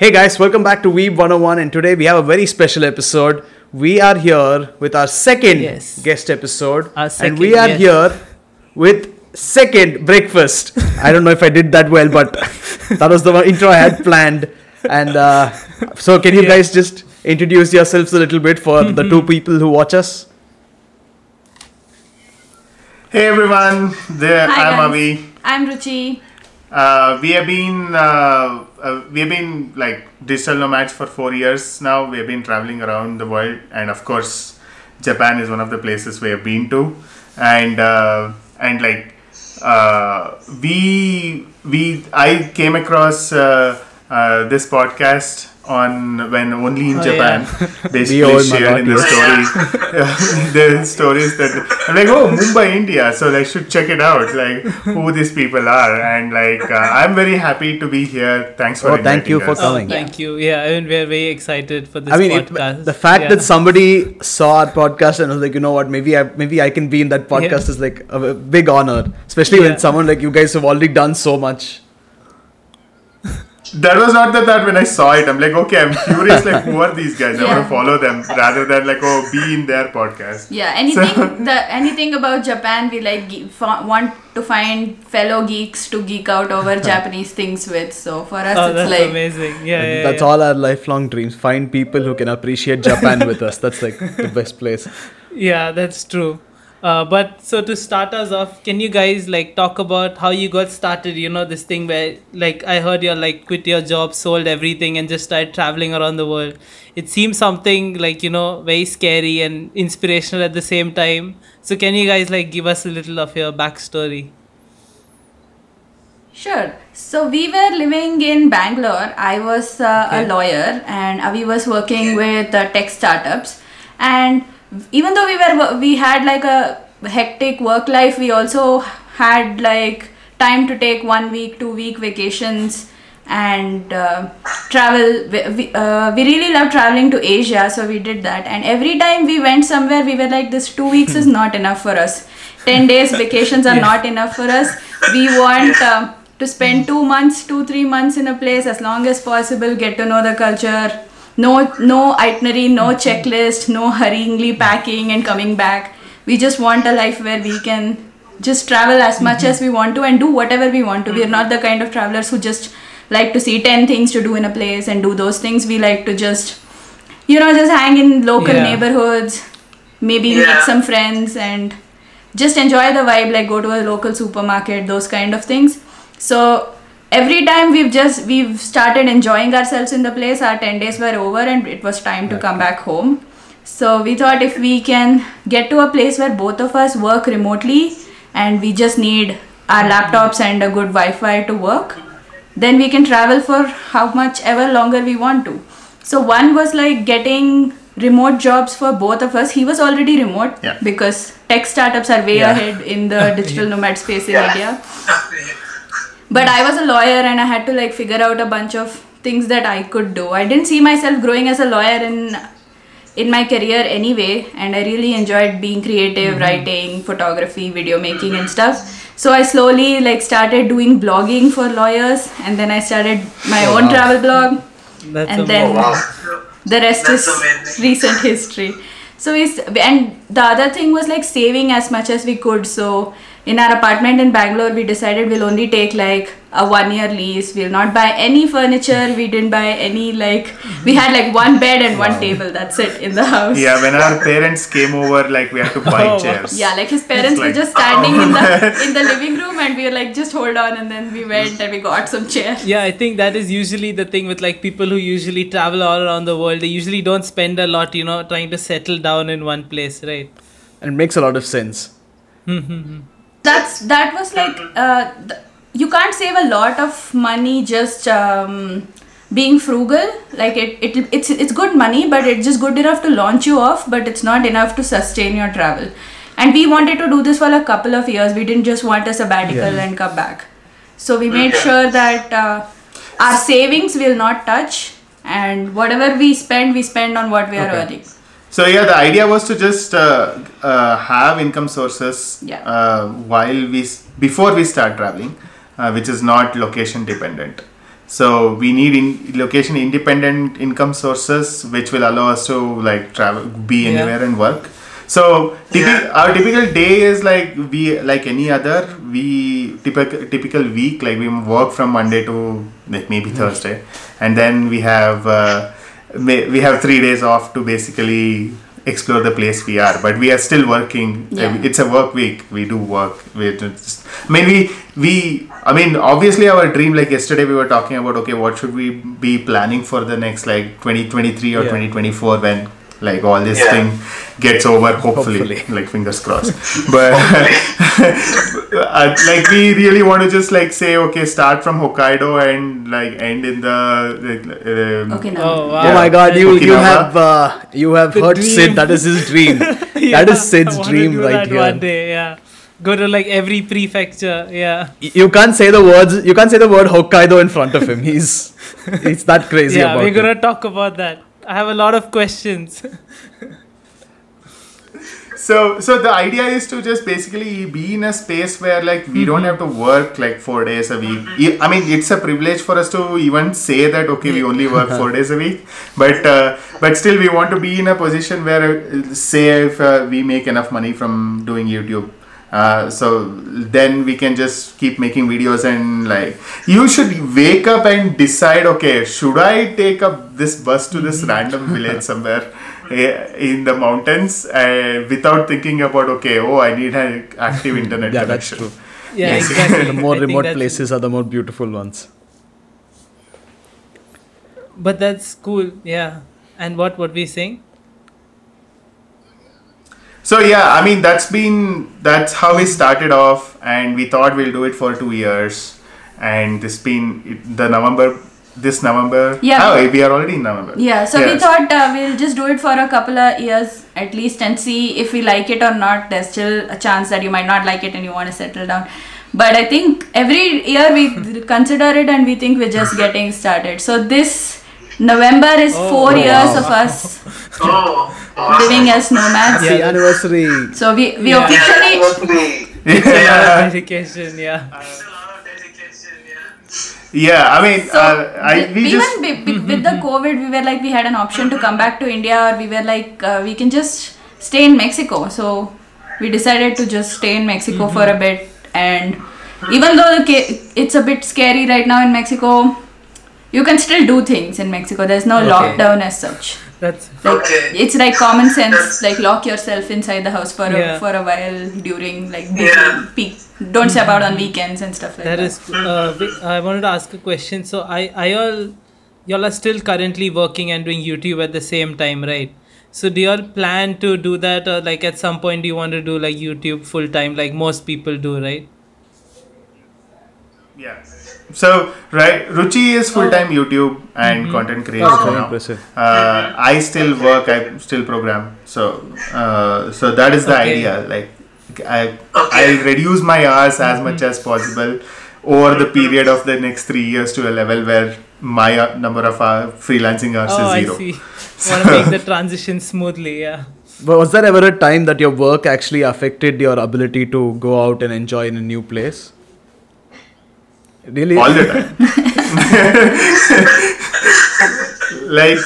Hey guys, welcome back to Weeb 101 and today we have a very special episode. We are here with our second Yes. guest episode Our and we are yes. here with second breakfast. I don't know if I did that well but that was the intro I had planned and uh, so can you Yeah. guys just introduce yourselves a little bit for the two people who watch us? Hey everyone, there Hi, I'm guys. Avi. I'm Ruchi. Uh, we have been uh, uh, we have been like digital nomads for four years now. We have been traveling around the world, and of course, Japan is one of the places we have been to, and uh, and like uh, we we I came across uh, uh, this podcast on when only in Oh, Japan The basically old shared in the story the stories that I'm like oh Mumbai India so like should check it out like who these people are and like uh, I'm very happy to be here thanks for Oh, thank you inviting for coming. Oh, thank you. Yeah, I mean, we're very excited for this I mean, it, podcast. the fact Yeah. that somebody saw our podcast and was like, you know what, maybe I maybe I can be in that podcast Yeah. is like a, a big honor, especially Yeah. when someone like you guys have already done so much. That was not the thought when I saw it I'm like okay I'm curious like who are these guys I want to follow them rather than like oh be in their podcast Yeah, anything the anything about Japan we like ge- fa- want to find fellow geeks to geek out over Japanese things with. So for us, oh, it's that's like amazing. Yeah, yeah. That's yeah. all our lifelong dreams. Find people who can appreciate Japan with us. That's like the best place. Yeah, that's true. Uh, but so to start us off, can you guys like talk about how you got started? You know, this thing where like I heard you like quit your job, sold everything, and just started traveling around the world. It seems something like you know very scary and inspirational at the same time. So can you guys like give us a little of your backstory? Sure. So we were living in Bangalore. I was uh, Okay. a lawyer, and Avi was working with uh, tech startups. And even though we were we had like a hectic work life, we also had like time to take one week, two week vacations and uh, travel. We, uh, we really love traveling to Asia, so we did that. And every time we went somewhere, we were like, this two weeks is not enough for us. 10 days vacations are Yeah. not enough for us. We want uh, to spend two months, two, three months in a place as long as possible, get to know the culture. No, no itinerary, no checklist, no hurryingly packing and coming back. We just want a life where we can just travel as much mm-hmm. as we want to and do whatever we want to. We are mm-hmm. not the kind of travelers who just like to see 10 things to do in a place and do those things. We like to just, you know, just hang in local Yeah. neighborhoods, maybe meet some friends and just enjoy the vibe like go to a local supermarket those kind of things so every time we've just we've started enjoying ourselves in the place our 10 days were over and it was time to come back home. So we thought if we can get to a place where both of us work remotely and we just need our laptops and a good wi-fi to work then we can travel for how much ever longer we want to. So one was like getting remote jobs for both of us. He was already remote Yeah. because tech startups are way Yeah. ahead in the digital nomad space in india but i was a lawyer and i had to like figure out a bunch of things that i could do. I didn't see myself growing as a lawyer in in my career anyway. And i really enjoyed being creative mm-hmm. writing photography video making and stuff. So i slowly like started doing blogging for lawyers. And then i started my Oh, own wow. travel blog. That's and amazing. then the rest That's is amazing. recent history. So we and the other thing was like saving as much as we could. So in our apartment in bangalore we decided we'll only take like a one year lease. We'll not buy any furniture. We didn't buy any like we had like one bed and one table. That's it in the house. Yeah when our parents came over like we had to buy Oh, chairs. Yeah like his parents like- were just standing in the in the living room and we were like just hold on and then we went and we got some chairs. Yeah, I think that is usually the thing with like people who usually travel all around the world. They usually don't spend a lot, you know, trying to settle down in one place, right? And it makes a lot of sense. Hmm, hmm, hmm. That's that was like uh, th- you can't save a lot of money just um, being frugal. Like it, it it's it's good money but it's just good enough to launch you off but it's not enough to sustain your travel. And we wanted to do this for a couple of years. We didn't just want a sabbatical Yeah. and come back. So we made sure that uh, our savings will not touch and whatever we spend we spend on what we are Okay. earning So yeah, the idea was to just uh, uh, have income sources Yeah. uh, while we before we start traveling, uh, which is not location dependent. So we need in location independent income sources, which will allow us to like travel, be Yeah. anywhere and work. So typi- Yeah. our typical day is like we like any other. We typical typical week like we work from Monday to like maybe Thursday, and then we have uh, may- we have three days off to basically explore the place we are. But we are still working. Yeah. It's a work week. We do work. We just, I mean we we. I mean obviously our dream like yesterday we were talking about okay what should we be planning for the next like 2023 or Yeah. 2024 when like all this Yeah. thing gets over hopefully, Hopefully. like fingers crossed but uh, like we really want to just like say okay start from hokkaido and like end in the like, um, Okay, now. Oh wow! Oh my God! You you have uh, you have The heard dream. Sid. That is his dream. Yeah, that is Sid's dream right here. One day, yeah. Go to like every prefecture, yeah. You can't say the words. You can't say the word Hokkaido in front of him. He's he's that crazy yeah, about we're gonna talk about that. I have a lot of questions. so so the idea is to just basically be in a space where like we don't have to work like four days a week. I mean it's a privilege for us to even say that okay we only work four days a week. But uh, but still we want to be in a position where uh, say if uh, we make enough money from doing youtube uh, so then we can just keep making videos and like you should wake up and decide okay should i take up this bus to this random village somewhere eh, in the mountains uh, without thinking about okay oh i need an active internet yeah, that's connection true. Yeah, Yes. exactly. The more I remote that's- places are the more beautiful ones. But that's cool, yeah. And what what we saying? So yeah, I mean that's been that's how we started off, and we thought we'll do it for two years, and this been it- the November, this November. Yeah. Oh, we are already in November. Yeah, so we thought uh, we'll just do it for a couple of years at least and see if we like it or not. There's still a chance that you might not like it and you want to settle down. But I think every year we consider it and we think we're just getting started. So this November is Oh, four wow. years of us Oh, awesome. living as nomads. The anniversary. So we, we Yeah. officially Anniversary. It's a lot of dedication, yeah. A lot of dedication, yeah. Yeah, I mean, So, uh, I we even just be- be- with the COVID, we were like, we had an option to come back to India, or we were like, uh, we can just stay in Mexico. So we decided to just stay in Mexico for a bit. And even though the ca- it's a bit scary right now in Mexico, you can still do things in Mexico. There's no Okay. lockdown as such. That's Like Okay. it's like common sense. That's- Like lock yourself inside the house for a, Yeah. for a while during like Yeah. peak. Don't step out on weekends and stuff like that. that is. Uh, I wanted to ask a question. So I I all y'all are still currently working and doing YouTube at the same time, right? So do y'all plan to do that, or like at some point do you want to do like YouTube full time, like most people do, right? yeah. So right, Ruchi is full time YouTube and content creator That's very now. Uh, I still work. I still program. So uh, so that is the Okay. idea. Like I Okay. I'll reduce my hours as much as possible over the period of the next three years to a level where my uh, number of uh, freelancing hours Oh, is I zero. see. Want to make the transition smoothly, yeah. But was there ever a time that your work actually affected your ability to go out and enjoy in a new place? Really? all the time. like,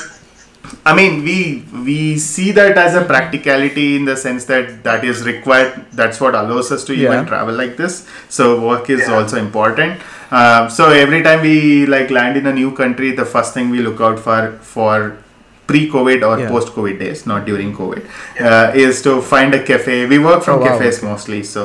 I mean, we we see that as a practicality in the sense that that is required. That's what allows us to Yeah. even travel like this. So work is Yeah. also important. Um, so every time we like land in a new country, the first thing we look out for for pre-COVID or Yeah. post-COVID days, not during COVID, uh, is to find a cafe. We work from Oh, wow, cafes mostly, so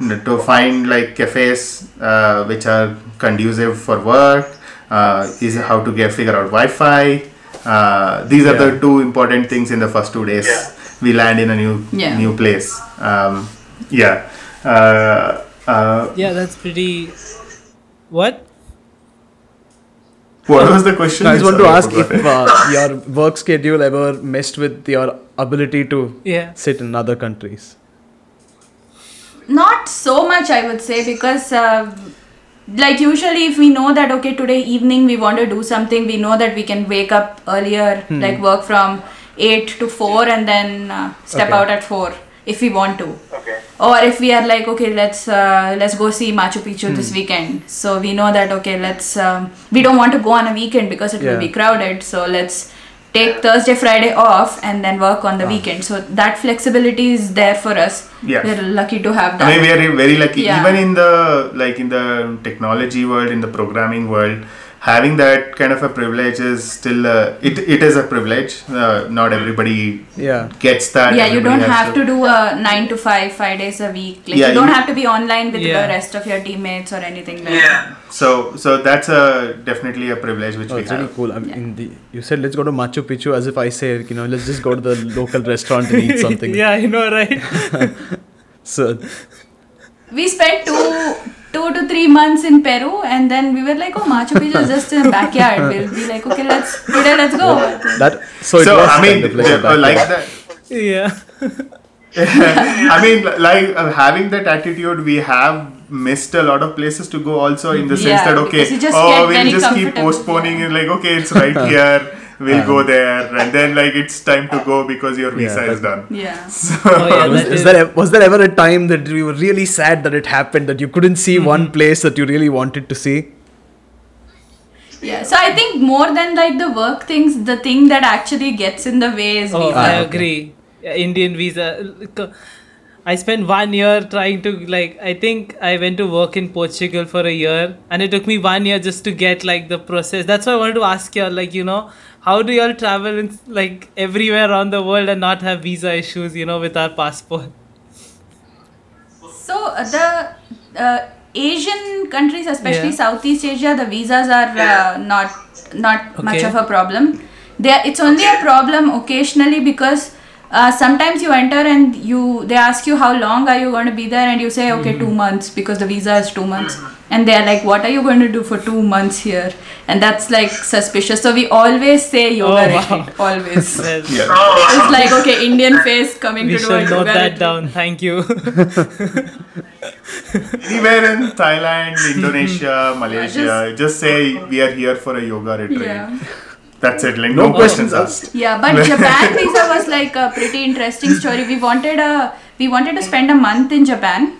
n- to find like cafes uh, which are conducive for work, uh, is how to get figure out Wi-Fi. Uh, these are Yeah. the two important things in the first two days. Yeah. We land in a new Yeah. new place. Um, yeah. Uh, uh, Yeah, that's pretty. What? what was the question? I just want to ask if uh, your work schedule ever messed with your ability to Yeah. sit in other countries. not so much i would say because uh, like usually if we know that okay today evening we want to do something we know that we can wake up earlier Hmm. like work from 8 to 4 and then uh, step Okay. out at 4 if we want to Okay. or if we are like okay let's uh, let's go see machu picchu Hmm. this weekend so we know that okay let's um, we don't want to go on a weekend because it will be crowded so let's take thursday friday off and then work on the weekend so that flexibility is there for us Yeah. we're lucky to have that I mean, we are very lucky. Yeah. Even in the like in the technology world, in the programming world, having that kind of a privilege is still uh, it. It is a privilege. Uh, not everybody Yeah. gets that. yeah you don't have to do a 9 to 5 5 days a week like Yeah, you don't you- have to be online with Yeah. the rest of your teammates or anything like Yeah. that So so that's a definitely a privilege which Oh, we it's have. really cool. I mean, in the, you said let's go to Machu Picchu as if I say, you know, let's just go to the local restaurant and eat something. yeah, you know, right? So, we spent two two to three months in Peru and then we were like oh Machu Picchu is just in the backyard we'll be like okay let's today let's go that so it So was I mean, kind of like, like that. yeah. I mean, like uh, having that attitude, we have missed a lot of places to go. Also, in the sense Yeah, that okay, because you just oh, we'll just keep postponing yeah. it. Like okay, it's right here. We'll go there, and then like it's time to go because your Yeah, visa is done. yeah Oh, yeah, was, that is is- there was there ever a time that you were really sad that it happened that you couldn't see Mm-hmm. one place that you really wanted to see? yeah so I think more than like the work things the thing that actually gets in the way is Oh, visa I okay. agree. Indian visa. I spent one year trying to like. I think I went to work in Portugal for a year, and it took me one year just to get like the process. That's why I wanted to ask you, like, you know, how do y'all travel in like everywhere around the world and not have visa issues, you know, with our passport? So uh, the uh, Asian countries, especially Yeah. Southeast Asia, the visas are uh, not not much of a problem. They it's only a problem occasionally because uh, sometimes you enter and you they ask you how long are you going to be there and you say okay Mm-hmm. two months because the visa is two months and they are like what are you going to do for two months here and that's like suspicious. So we always say yoga Oh, wow. retreat always. Well, Yeah. Oh, It's like okay, Indian face coming we to do a should note yoga that retreat. down. Thank you. Anywhere in Thailand, Indonesia, Malaysia, just, say we are here for a yoga retreat. Yeah. That's it. Like No no, questions asked. Yeah, but Japan visa was like a pretty interesting story. We wanted a we wanted to spend a month in Japan.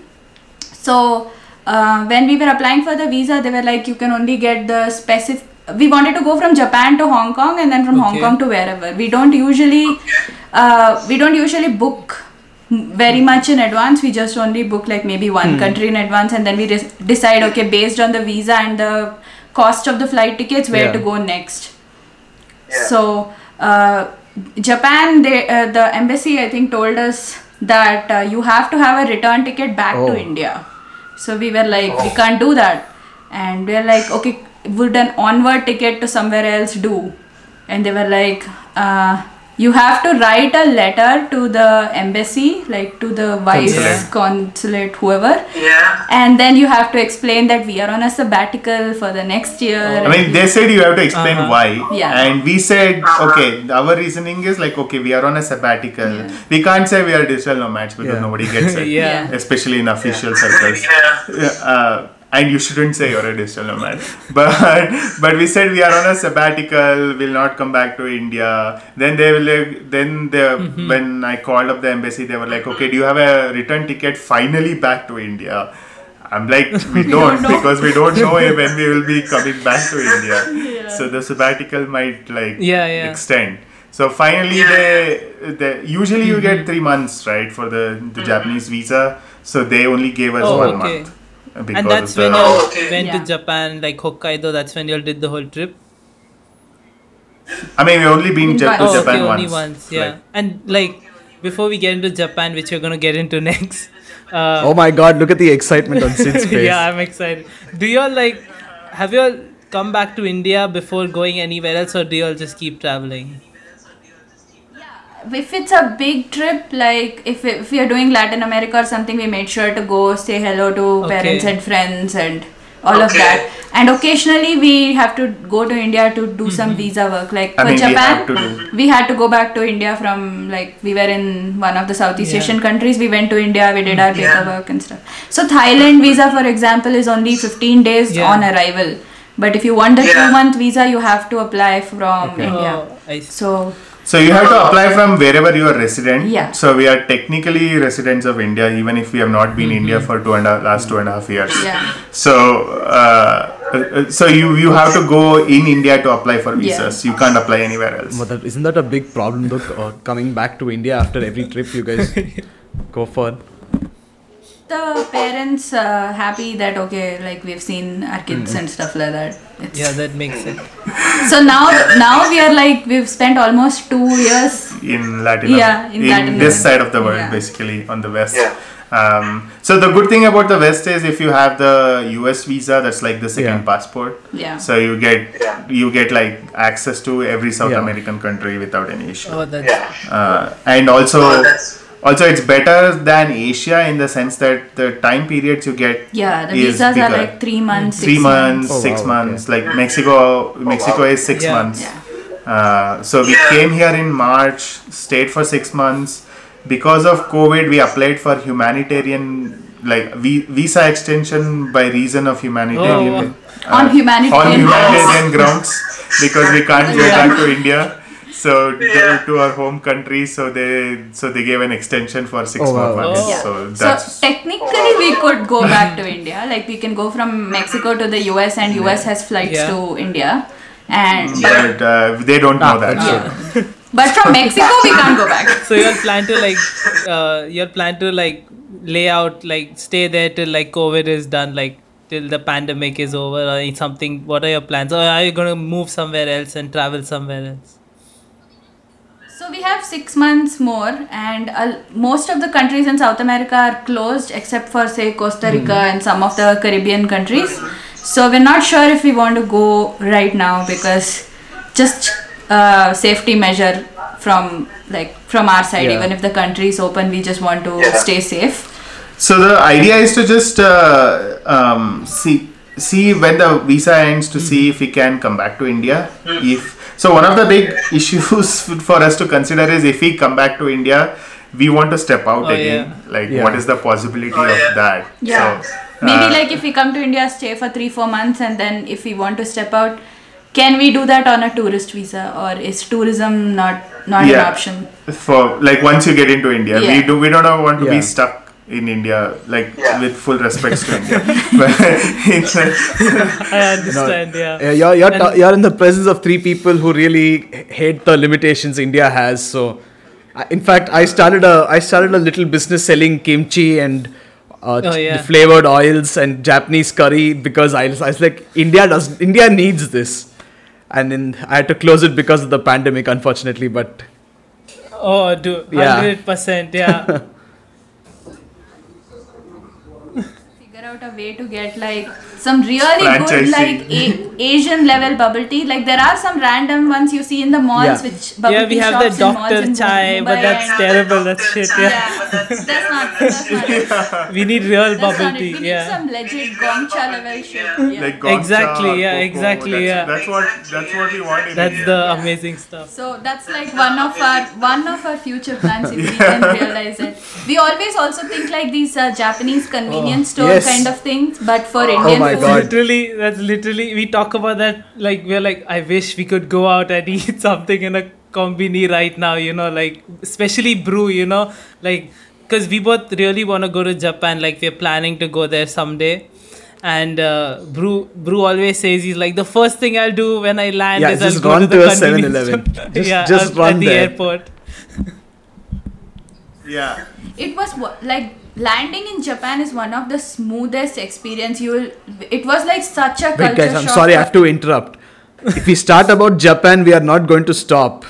So uh, when we were applying for the visa, they were like, you can only get the specific. We wanted to go from Japan to Hong Kong and then from Hong Kong to wherever. We don't usually uh, we don't usually book very much in advance. We just only book like maybe one country in advance, and then we des- decide okay based on the visa and the cost of the flight tickets where Yeah. to go next. Yeah. So uh, Japan, they, uh, the embassy I think told us that uh, you have to have a return ticket back Oh. to India. So we were like, we can't do that, and we are like, okay, would an onward ticket to somewhere else do? And they were like, uh, you have to write a letter to the embassy, like to the vice Consulate. consulate, whoever, yeah. and then you have to explain that we are on a sabbatical for the next year. I mean, they said you have to explain Uh-huh. why, Yeah. and we said, Uh-huh. okay, our reasoning is like, okay, we are on a sabbatical. yeah. We can't say we are digital nomads because Yeah. nobody gets it, yeah. especially in official circles. Yeah. Yeah, uh, and you shouldn't say you're a digital nomad, but but we said we are on a sabbatical. we'll not come back to India. Then they will. like- Then they mm-hmm. when I called up the embassy, they were like, okay, do you have a return ticket finally back to India? I'm like, we don't because we don't know when we will be coming back to India. So the sabbatical might like Yeah, yeah. extend. So finally, Yeah. they, they usually you get mm-hmm. three months right for the the mm-hmm. Japanese visa. So they only gave us Oh, one okay. month. Because And that's when you Oh, okay. went Yeah. to Japan, like Hokkaido. That's when you all did the whole trip. I mean, we've only been Ja- to Once. Oh, Japan okay, once. only once. Yeah. Like, and like before we get into Japan, which we're gonna get into next. Uh, Oh my god, look at the excitement on Sid's face. yeah, I'm excited. Do you all like? Have you all come back to India before going anywhere else, or do you all just keep traveling? If it's a big trip like if, if we are doing latin america or something we made sure to go say hello to Okay. parents and friends and all of that and occasionally we have to go to india to do some mm-hmm. visa work like I for mean, japan have to do. we had to go back to india from like we were in one of the southeast Yeah. asian countries we went to india we did our Yeah. paperwork and stuff so thailand visa for example is only 15 days Yeah. on arrival but if you want the Yeah. two month visa you have to apply from Okay. india Oh, I see. so So you have to apply from wherever you are resident. Yeah. So we are technically residents of India, even if we have not been India for two and a, last two and a half years. Yeah. So uh, uh, so you you have to go in India to apply for visas. Yeah. visas. You can't apply anywhere else. But that, isn't that a big problem though? Uh, coming back to India after every trip you guys go for. The parents uh, happy that okay, like we've seen our kids and stuff like that. It's, Yeah, that makes sense. So now, now we are like we've spent almost two years. in Latin Yeah, in Latin this America. side of the world Yeah. basically on the west Yeah. um, so the good thing about the west is if you have the us visa that's like the second Yeah. passport Yeah. so you get Yeah. you get like access to every south Yeah. american country without any issue Oh, that's Yeah. uh, and also Oh, that's also it's better than asia in the sense that the time periods you get Yeah, the is visas are like three months, three six months, Oh, six wow, months. Like Mexico, Mexico is six Yeah. months. Yeah. Uh, so we Yeah. came here in March, stayed for six months. Because of COVID, we applied for humanitarian, like visa extension by reason of humanitarian. Oh, On humanitarian on humanitarian grounds. grounds because we can't go Yeah. back to India. So to, Yeah. to our home country, so they so they gave an extension for six Oh, more months. Oh. Yeah. So So technically, we could go back to India. Like we can go from Mexico to the US, and US has flights Yeah. to India. And but, but uh, they don't know Ah, that. that's so- but from Mexico, we can't go back. so you'll plan to like uh, you'll plan to like lay out like stay there till like covid is done like till the pandemic is over or something what are your plans or are you going to move somewhere else and travel somewhere else So we have six months more, and uh, most of the countries in South America are closed except for say Costa Rica and some of the Caribbean countries. So we're not sure if we want to go right now because just uh, safety measure from like from our side. Yeah. Even if the country is open, we just want to Yeah. stay safe. So the idea is to just uh, um, see see when the visa ends to see if we can come back to India. If so, one of the big issues for us to consider is if we come back to India, we want to step out Oh, again. yeah. Like, Yeah. what is the possibility Oh, yeah. of that? Yeah. So, Maybe uh, like if we come to India, stay for three four months, and then if we want to step out, can we do that on a tourist visa, or is tourism not not Yeah. an option? for like once you get into India, we do we don't want to Yeah. be stuck in India. Like Yeah. with full respects to India, but it's like, i understand yeah Yeah, you're you're, And- ta- you're in the presence of three people who really hate the limitations India has. So, in fact, I started a I started a little business selling kimchi and uh, Oh, yeah. flavored oils and Japanese curry because I was, I was like India does India needs this, and then I had to close it because of the pandemic, unfortunately. But oh dude Yeah. 100% yeah figure out a way to get like some really good like a- Asian level bubble tea. Like there are some random ones you see in the malls, Yeah. which bubble yeah we tea have shops the in malls doctor in chai but Mumbai that's and- terrible that's shit Yeah, yeah but that's, that's not that's not it. we need real That's bubble not it. tea We need yeah some legit Gong Cha level shit. Yeah. like Gong Cha, Exactly, yeah, cocoa, exactly, that's, yeah. That's what that's what we want in that's India. the amazing stuff So that's like one of our one of our future plans if we can realize it. We always also think like these uh, Japanese convenience store yes. kind of things, but for Indian my food. God. literally that's literally we talk about that like we're like i wish we could go out and eat something in a combini right now you know like especially Bru you know like because we both really want to go to japan like we're planning to go there someday and uh, Bru Bru always says he's like the first thing i'll do when i land Yeah, is just i'll go run to the to a convenience 7-Eleven. Just- yeah just run at the there. airport yeah. it was wa- like landing in Japan is one of the smoothest experience you will. It was like such a wait, culture guys, I'm shock. sorry, I have to interrupt. if we start about Japan, we are not going to stop.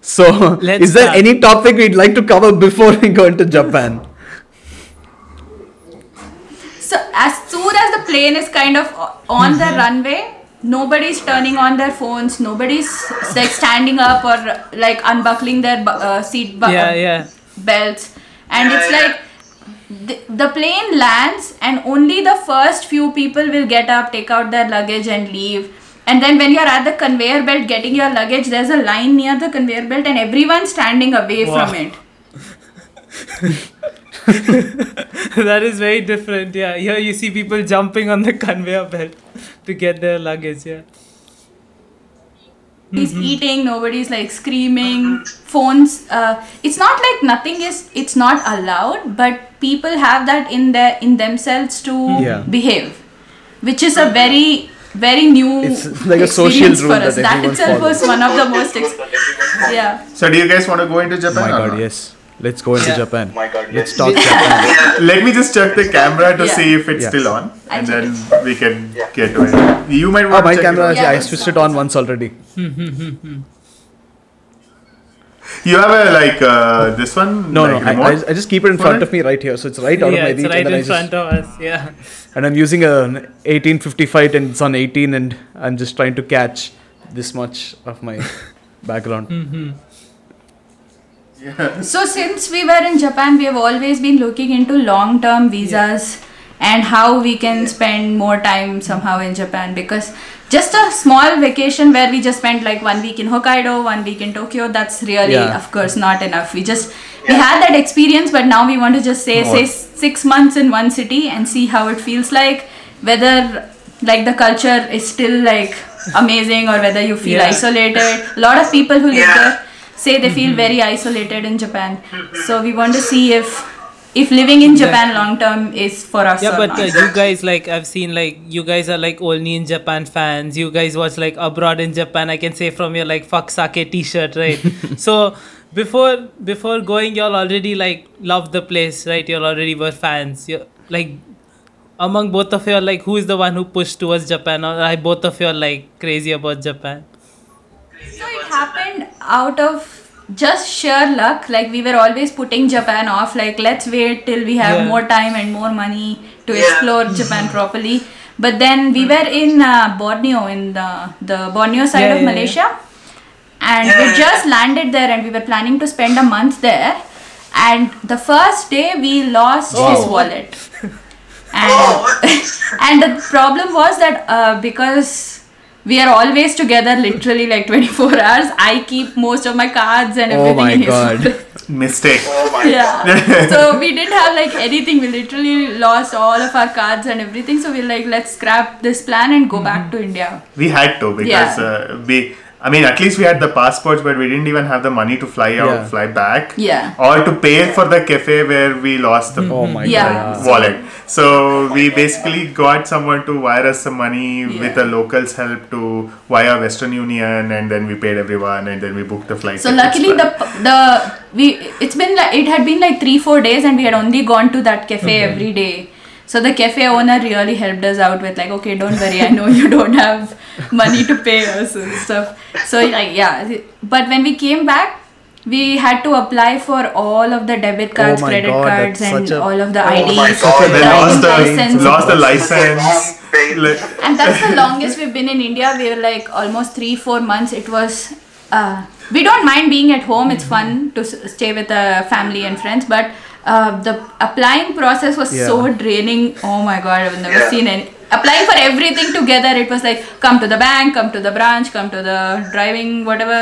So, Let's is there start. any topic we'd like to cover before we go into Japan? So as soon as the plane is kind of on the Mm-hmm. runway, nobody's turning on their phones. Nobody's like standing up or like unbuckling their uh, seat bu- yeah yeah belts, and Yeah, it's yeah. like. The, the plane lands and only the first few people will get up take out their luggage and leave and then when you're at the conveyor belt getting your luggage there's a line near the conveyor belt and everyone's standing away Wow. from it that is very different. Yeah, here you see people jumping on the conveyor belt to get their luggage. Yeah. Nobody's eating, nobody's like screaming, phones. Uh, it's not like nothing is. It's not allowed, but people have that in their in themselves to Yeah. behave, which is a very very new It's like a social experience rule for us. that That everyone itself was one of the most. Ex- yeah. So, do you guys want to go into Japan? Oh my god, yes. Let's go into Yeah. Japan. my God, Let's yes. talk Japan. Let me just check the camera to Yeah. see if it's Yeah. still on, and then we can get to it. You might Oh, want my to check camera, It yeah, Yeah, I switched it on. on once already. Out. You have a like uh, this one? No, like, no, I. I, I just keep it in front of me right here, so it's right out yeah, of my it's reach. right in I just, front of us. Yeah. and I'm using an 1855 and it's on 18, and I'm just trying to catch this much of my background. Hmm. So since we were in Japan, we have always been looking into long-term visas and how we can spend more time somehow in Japan because just a small vacation where we just spent like one week in Hokkaido, one week in Tokyo, that's really Yeah. of course not enough. We just we had that experience, but now we want to just say More. say six months in one city and see how it feels like, whether like the culture is still like amazing or whether you feel Yeah. isolated. A lot of people who live Yeah. there say they feel mm-hmm. very isolated in Japan. So we want to see if if living in Japan long term is for us Yeah, or but not. uh, you guys like I've seen like you guys are like only in Japan fans. You guys watch like abroad in Japan. I can say from your like fuck sake T-shirt, right? so before before going, y'all already like loved the place, right? Y'all already were fans. You like among both of you, are, like who is the one who pushed towards Japan, or are both of you are, like crazy about Japan? So it happened out of just sheer luck. Like we were always putting Japan off. Like let's wait till we have Yeah. more time and more money to Yeah. explore Japan properly. But then we were in uh, Borneo, in the the Borneo side Yeah, of yeah, yeah. Malaysia, and Yeah, we just landed there, and we were planning to spend a month there. And the first day we lost his wallet. And Oh. and the problem was that uh, because we are always together literally like 24 hours i keep most of my cards and Oh everything my in his God. wallet. Mistake. Oh my yeah so we didn't have like anything we literally lost all of our cards and everything so we're like let's scrap this plan and go back to india We had to because Yeah. uh, we. I mean, at least we had the passports, but we didn't even have the money to fly out, Yeah. fly back, Yeah. or to pay for the cafe where we lost the Oh my mm-hmm. Yeah. god. wallet. So we basically got someone to wire us some money with Yeah. the locals' help to via Western Union, and then we paid everyone, and then we booked the flight. so luckily the the we it's been like it had been like three four days and we had only gone to that cafe mm-hmm. every day so the cafe owner really helped us out with like okay don't worry i know you don't have money to pay us and stuff so like yeah but when we came back we had to apply for all of the debit cards Oh credit God, cards and a- all of the Oh IDs my God, they lost the license. lost the license. And that's the longest we've been in India. We were like almost three, four months. It was. Uh, we don't mind being at home. It's fun to stay with uh, family and friends, but uh, the applying process was Yeah. so draining. Oh my god, I've never Yeah. seen any. Applying for everything together, it was like come to the bank, come to the branch, come to the driving, whatever.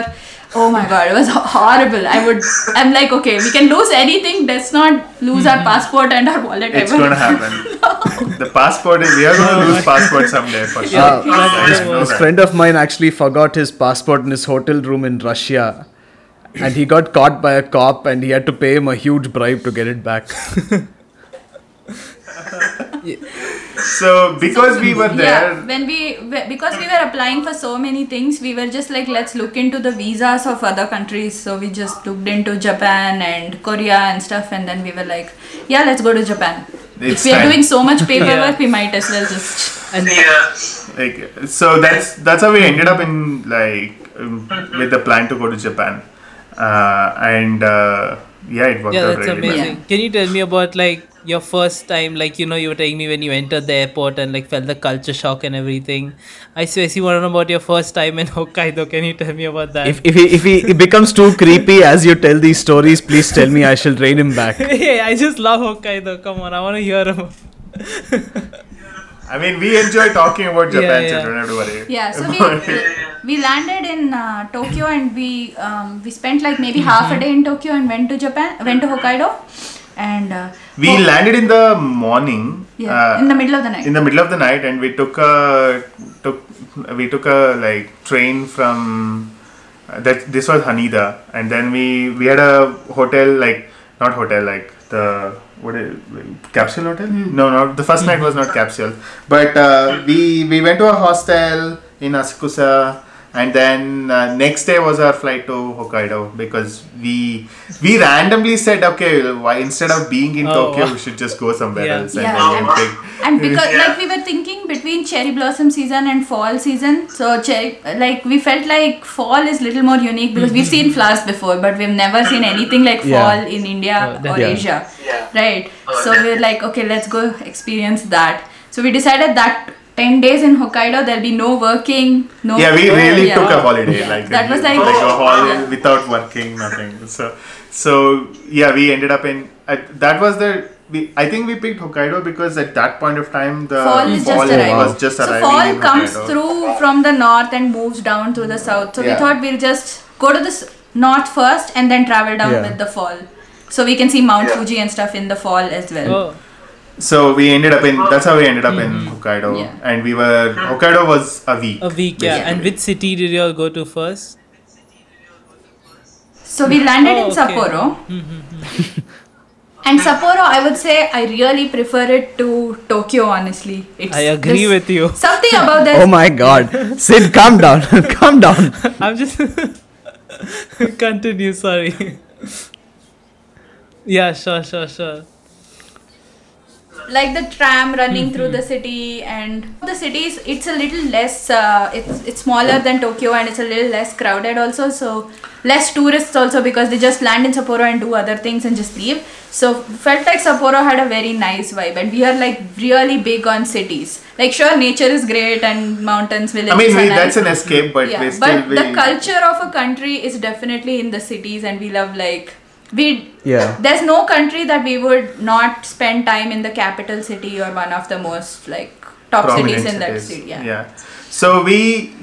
Oh my god, it was horrible. I would. I'm like, okay, we can lose anything. Let's not lose our passport and our wallet. it's ever. gonna happen. the passport is we are gonna lose passport someday for sure. Uh, I this, know this that. friend of mine actually forgot his passport in his hotel room in Russia. And he got caught by a cop and he had to pay him a huge bribe to get it back. So because we were there, Yeah, when we because we were applying for so many things, we were just like, let's look into the visas of other countries. So we just looked into Japan and Korea and stuff, and then we were like, yeah, let's go to Japan. It's if we are time. doing so much paperwork, Yeah. we might as well just. And Yeah. like so that's that's how we ended up in like um, with the plan to go to Japan, and uh, yeah, it worked yeah, out that's really well. amazing. Can you tell me about like your first time? Like you know, you were telling me when you entered the airport and like felt the culture shock and everything. I seriously want to know about your first time in Hokkaido. Can you tell me about that? If, if, he, if he it becomes too creepy as you tell these stories, please tell me I shall rein him back. hey, I just love Hokkaido. Come on, I want to hear about. I mean, we enjoy talking about Japan, yeah. so don't have to worry. Yeah, so we we landed in uh, Tokyo and we um, we spent like maybe half a day in Tokyo and went to Japan, went to Hokkaido, and uh, we Ho- landed in the morning. yeah uh, in the middle of the night. in the middle of the night and we took a took we took a like train from Uh, that this was Haneda, and then we we had a hotel like not hotel like the what is it, capsule hotel? No, no. The first night was not capsule, but uh, we we went to a hostel in Asakusa, and then uh, next day was our flight to Hokkaido because we we randomly said okay, why instead of being in Oh, Tokyo, wow. we should just go somewhere Yeah. else, and Yeah. then we picked. and because Yeah. like we were thinking between cherry blossom season and fall season so cherry like we felt like fall is little more unique because we've seen flowers before but we've never seen anything like Yeah. fall in india that- or Yeah. asia Yeah. right Oh, so we're like okay let's go experience that so we decided that 10 days in hokkaido there'll be no working no Yeah, we really Yeah. took a holiday. Yeah. Like that was like like a holiday without working, nothing. So, so yeah, we ended up in. Uh, that was the. We, I think we picked Hokkaido because at that point of time the fall is just arriving. was just so arriving. fall in comes Hokkaido. through from the north and moves down through the south. So we thought we'll just go to the north first and then travel down Yeah. with the fall. So we can see Mount Yeah. Fuji and stuff in the fall as well. Oh, So we ended up in. That's how we ended up in hmm. Hokkaido, Yeah. and we were Hokkaido was a week. a week, yeah. Yeah. And which city did you all go to first? So we landed Oh, in okay. Sapporo. Hmm, hmm, and Sapporo, I would say I really prefer it to Tokyo. Honestly, it's I agree there's with you. Something about that. Oh my god. Sid, calm down. calm down. I'm just continue. Sorry. yeah, sure, sure, sure. Like the tram running through the city and the cities it's a little less uh, it's it's smaller than tokyo and it's a little less crowded also. So less tourists also because they just land in sapporo and do other things and just leave. So felt like sapporo had a very nice vibe and we are like really big on cities. Like sure nature is great and mountains villages I mean, we, are nice. that's an escape, but yeah still but the culture of a country is definitely in the cities and we love like we Yeah. there's no country that we would not spend time in the capital city or one of the most like top prominent cities in that cities. city yeah, So we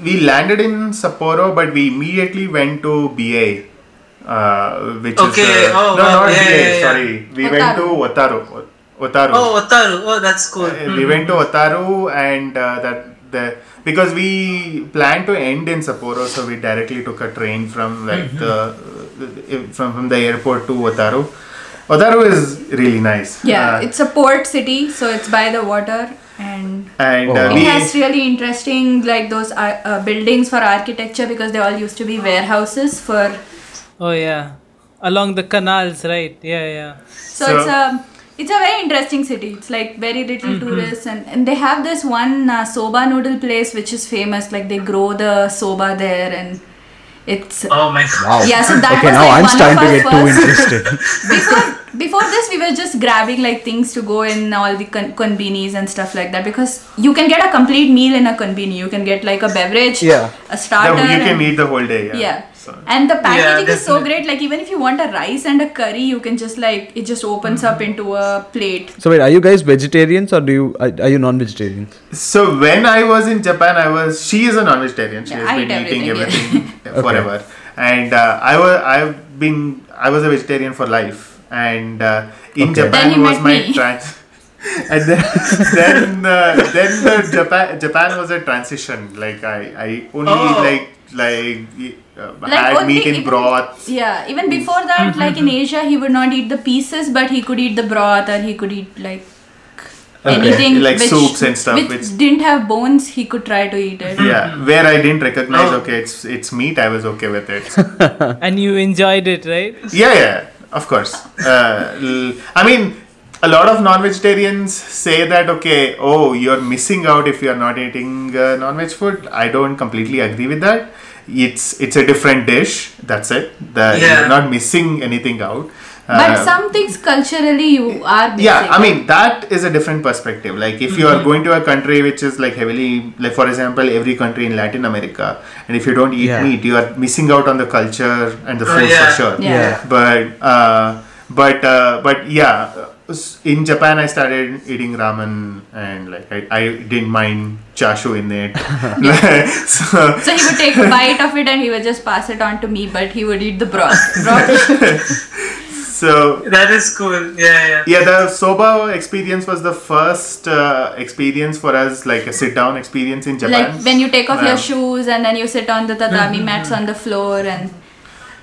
we landed in Sapporo, but we immediately went to BA, uh, which Okay, is uh, oh, no, wow, not yeah, BA. yeah, yeah. Sorry, we went to Otaru. Otaru. Oh, Otaru. Oh, that's cool. Uh, We went to Otaru and uh, that the because we planned to end in Sapporo, so we directly took a train from like Mm-hmm. the from from the airport to Otaru. Otaru is really nice. Yeah, Uh, it's a port city so it's by the water and and Oh, uh, wow. it we has really interesting like those uh, uh, buildings for architecture because they all used to be warehouses for Oh yeah, along the canals, right? Yeah, yeah. so, So- it's a it's a very interesting city it's like very little tourists and, and they have this one uh, soba noodle place which is famous like they grow the soba there and it's Oh my god. Wow. Yeah, so that okay, was now like I'm one starting to get too interested. before before this we were just grabbing like things to go in all the con- convenis and stuff like that because you can get a complete meal in a conveni you can get like a beverage Yeah. a starter the, you can and- eat the whole day. Yeah. yeah So, and the packaging is so great like even if you want a rice and a curry you can just like it just opens up Mm-hmm. into a plate So wait, are you guys vegetarians or do you are, are you non-vegetarians? so when I was in Japan, I was. She is a non-vegetarian. She Yeah, has I been eat eating everything, everything forever, and uh, I was. I've been. I was a vegetarian for life, and uh, in Okay. Japan Then was my me. trans. and then then uh, then the Japan Japan was a transition. Like I I only Oh. like like uh, Like had meat in even- broth. yeah even before that like in asia he would not eat the pieces but he could eat the broth or he could eat like Okay. anything Like which, soups and stuff, which, which- didn't have bones he could try to eat it Yeah, where I didn't recognize. Oh. Okay, it's it's meat. I was okay with it. And you enjoyed it, right? Yeah, yeah, of course. Uh, l- I mean, a lot of non-vegetarians say that okay, oh, you're missing out if you're not eating uh, non-veg food. I don't completely agree with that. It's it's a different dish. That's it. The, Yeah. You're not missing anything out. but Uh, some things culturally you are missing. yeah i mean that is a different perspective like if you are Mm-hmm. going to a country which is like heavily like for example every country in latin america and if you don't eat Yeah. meat you are missing out on the culture and the Oh, food yeah. for sure Yeah. Yeah. but uh, but uh, but yeah s- in japan i started eating ramen and like i, I didn't mind chashu in it so so he would take a bite of it and he would just pass it on to me but he would eat the broth broth So That is cool. Yeah, yeah. yeah, the soba experience was the first uh, experience for us, like a sit-down experience in Japan. Like when you take off Yeah. your shoes and then you sit on the tatami mats on the floor and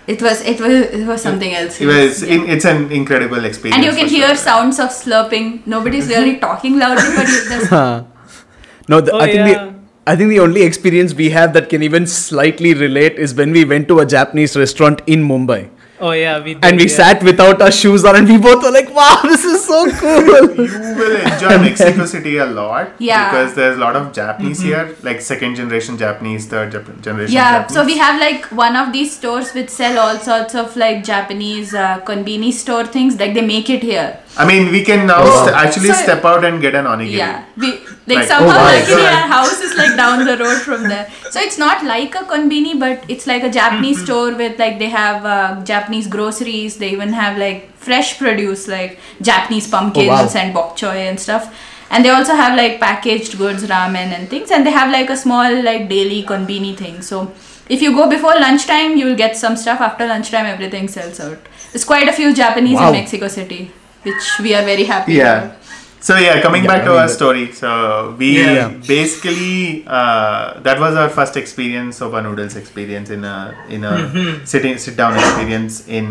it was it was it was something else. it was Yeah. in, it's an incredible experience. and you can hear sure. sounds of slurping. Nobody's really talking loudly, but you, there's No, the, Oh, I think yeah. the I think the only experience we have that can even slightly relate is when we went to a Japanese restaurant in Mumbai. Oh yeah, we did, And we yeah. sat without our shoes on and we both were like, wow, this is so cool. you will enjoy Mexico City a lot Yeah. because there's a lot of Japanese here, like second generation Japanese, third Jap- generation yeah. Japanese. So we have like one of these stores which sell all sorts of like Japanese uh, konbini store things. Like they make it here. I mean, we can now Oh. st- actually So- step out and get an onigiri. Yeah, we like, Like- somehow Oh, wow. luckily our house is like down the road from there. So it's not like a konbini, but it's like a Japanese Mm-hmm. store with like they have uh, Japanese groceries. They even have like fresh produce like Japanese pumpkins Oh, wow. and bok choy and stuff. And they also have like packaged goods, ramen and things. And they have like a small like daily konbini thing. So if you go before lunchtime, you will get some stuff. After lunchtime, everything sells out. There's quite a few Japanese Wow. in Mexico City, which we are very happy. Yeah. about. So yeah, coming Yeah, back I to mean our story. So we Yeah. basically uh, that was our first experience soba noodles experience in a in a Mm-hmm. sitting sit down experience in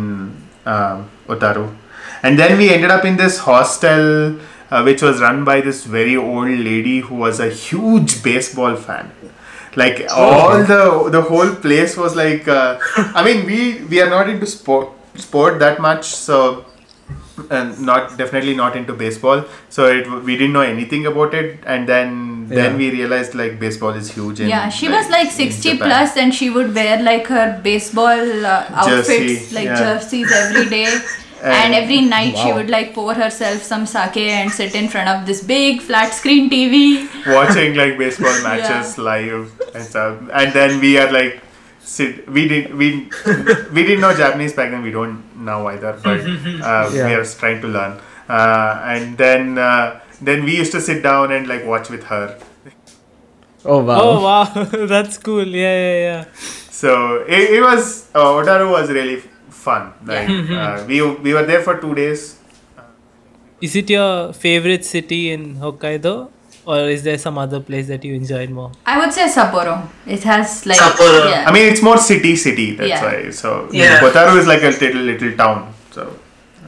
um, Otaru, and then we ended up in this hostel uh, which was run by this very old lady who was a huge baseball fan. Like all the the whole place was like. Uh, I mean, we we are not into sport sport that much, so and not definitely not into baseball. So it we didn't know anything about it. And then then we realized like baseball is huge in, Yeah, she was like 60 plus and she would wear like her baseball uh, outfits, Jersey, like yeah. jerseys every day. and And- every night she would like pour herself some sake and sit in front of this big flat screen TV. watching like baseball matches live and stuff. And then we are like sit we did we we didn't know japanese back then we don't now either but uh, we are trying to learn. Uh, and then uh, then we used to sit down and like watch with her. Oh, wow. Oh wow, that's cool. Yeah, yeah, yeah. so it, it was uh, otaru was really fun. Like uh, we we were there for two days. Is it your favorite city in Hokkaido, or is there some other place that you enjoyed more? I would say Sapporo. It has like Sapporo. Yeah. I mean, it's more city city. That's Yeah. why. So Yeah. Otaru is like a little little town. So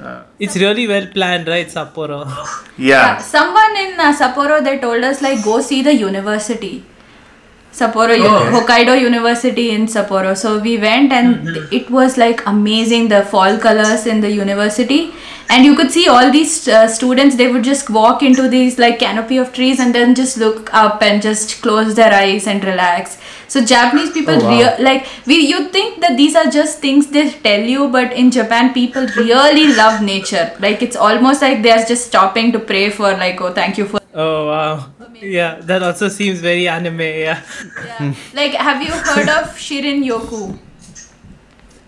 uh, It's really well planned, right, Sapporo? Yeah, yeah, someone in uh, Sapporo they told us like go see the university. Sapporo, Oh. Hokkaido University in Sapporo. So we went and it was like amazing the fall colors in the university. And you could see all these uh, students, they would just walk into these like canopy of trees and then just look up and just close their eyes and relax. So Japanese people Oh, wow. rea- like we you think that these are just things they tell you, but in Japan people really love nature. Like it's almost like they are just stopping to pray for like oh thank you for Oh wow. Yeah, that also seems very anime. Yeah. yeah. like have you heard of Shinrin Yoku?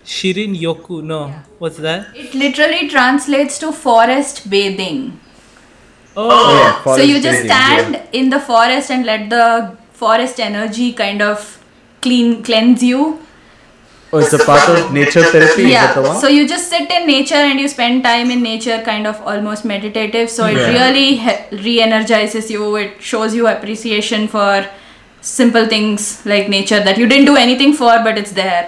Shinrin Yoku. No, what's that? It literally translates to forest bathing. Oh, oh Yeah, so you just bathing, stand yeah. in the forest and let the forest energy kind of clean cleanse you. Oh, it's a part of nature therapy. Is the yeah one? so you just sit in nature and you spend time in nature kind of almost meditative so it Yeah. really he- re-energizes you it shows you appreciation for simple things like nature that you didn't do anything for but it's there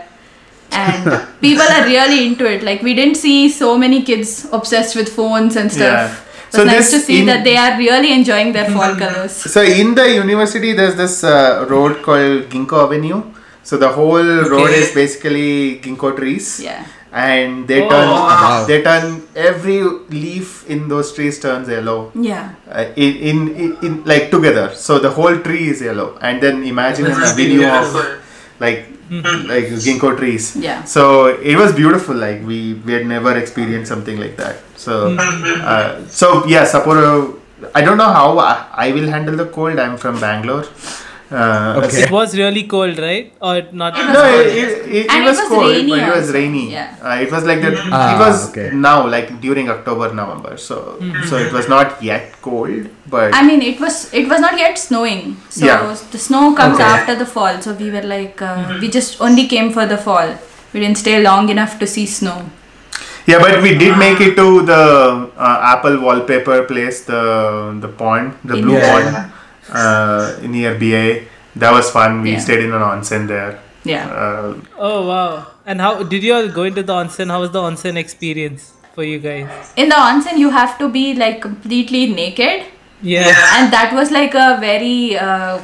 and people are really into it like we didn't see so many kids obsessed with phones and stuff Yeah. it was So nice this to see in- that they are really enjoying their fall colors So in the university, there's this uh, road called Ginkgo Avenue. So the whole road is basically ginkgo trees. yeah And they Oh, turn wow. they turn every leaf in those trees turns yellow. yeah Uh, in, in, in in like together, so the whole tree is yellow, and then imagine a video of like like ginkgo trees. Yeah. So it was beautiful. Like we we had never experienced something like that. So uh, so yeah, Sapporo. I don't know how I, I will handle the cold. I'm from Bangalore. Uh, Okay. it was really cold, right? Or not? It No, was it, it, it, it it was was cold, rainy but it was rainy. Yeah. Uh, it was like that. Ah, it was okay. now, like during October, November. So, so it was not yet cold, but I mean, it was it was not yet snowing. So Yeah. the snow comes Okay. after the fall. So we were like, uh, we just only came for the fall. We didn't stay long enough to see snow. Yeah, but we did make it to the uh, Apple wallpaper place, the the pond, the blue Yeah. pond uh, near Biei. That was fun. We Yeah. stayed in an onsen there. Yeah. Uh, Oh wow! And how did you all go into the onsen? How was the onsen experience for you guys? In the onsen, you have to be like completely naked. Yeah. and that was like a very uh,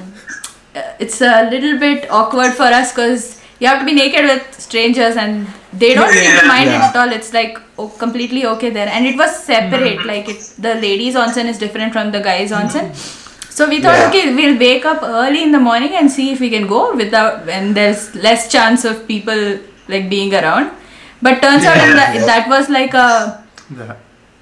it's a little bit awkward for us because you have to be naked with strangers and they don't seem to mind it at all it's like oh, completely okay there and it was separate like it, the ladies onsen is different from the guys onsen so we thought Yeah. okay we'll wake up early in the morning and see if we can go without when there's less chance of people like being around but turns out in that, that was like a the-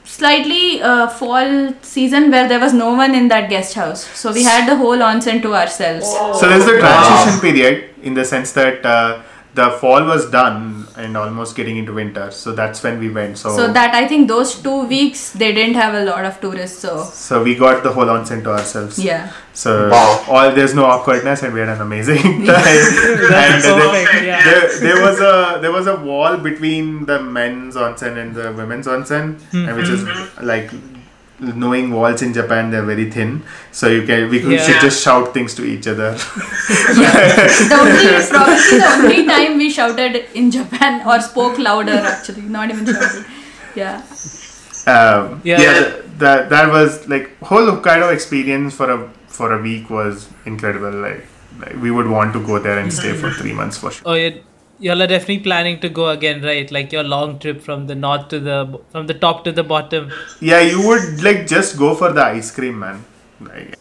slightly uh, fall season where there was no one in that guest house. So we had the whole onsen to ourselves. So there's the transition period in the sense that uh, the fall was done and almost getting into winter. So that's when we went. So So that I think those two weeks they didn't have a lot of tourists. So so we got the whole onsen to ourselves. yeah, So Wow. all there's no awkwardness and we had an amazing time. and uh, there, perfect, yeah. there, there was a there was a wall between the men's onsen and the women's onsen, and which is mm-hmm. like knowing walls in Japan they're very thin, so you can we could, Yeah. should just shout things to each other. the only probably the only time we shouted in Japan or spoke louder actually, not even shouted. Yeah. um, Yeah. yeah, th- that that was like whole Hokkaido experience for a for a week was incredible. Like, like we would want to go there and stay for three months for sure. Oh, you y'all are definitely planning to go again, right? Like your long trip from the north to the from the top to the bottom. Yeah, you would like just go for the ice cream, man. Like,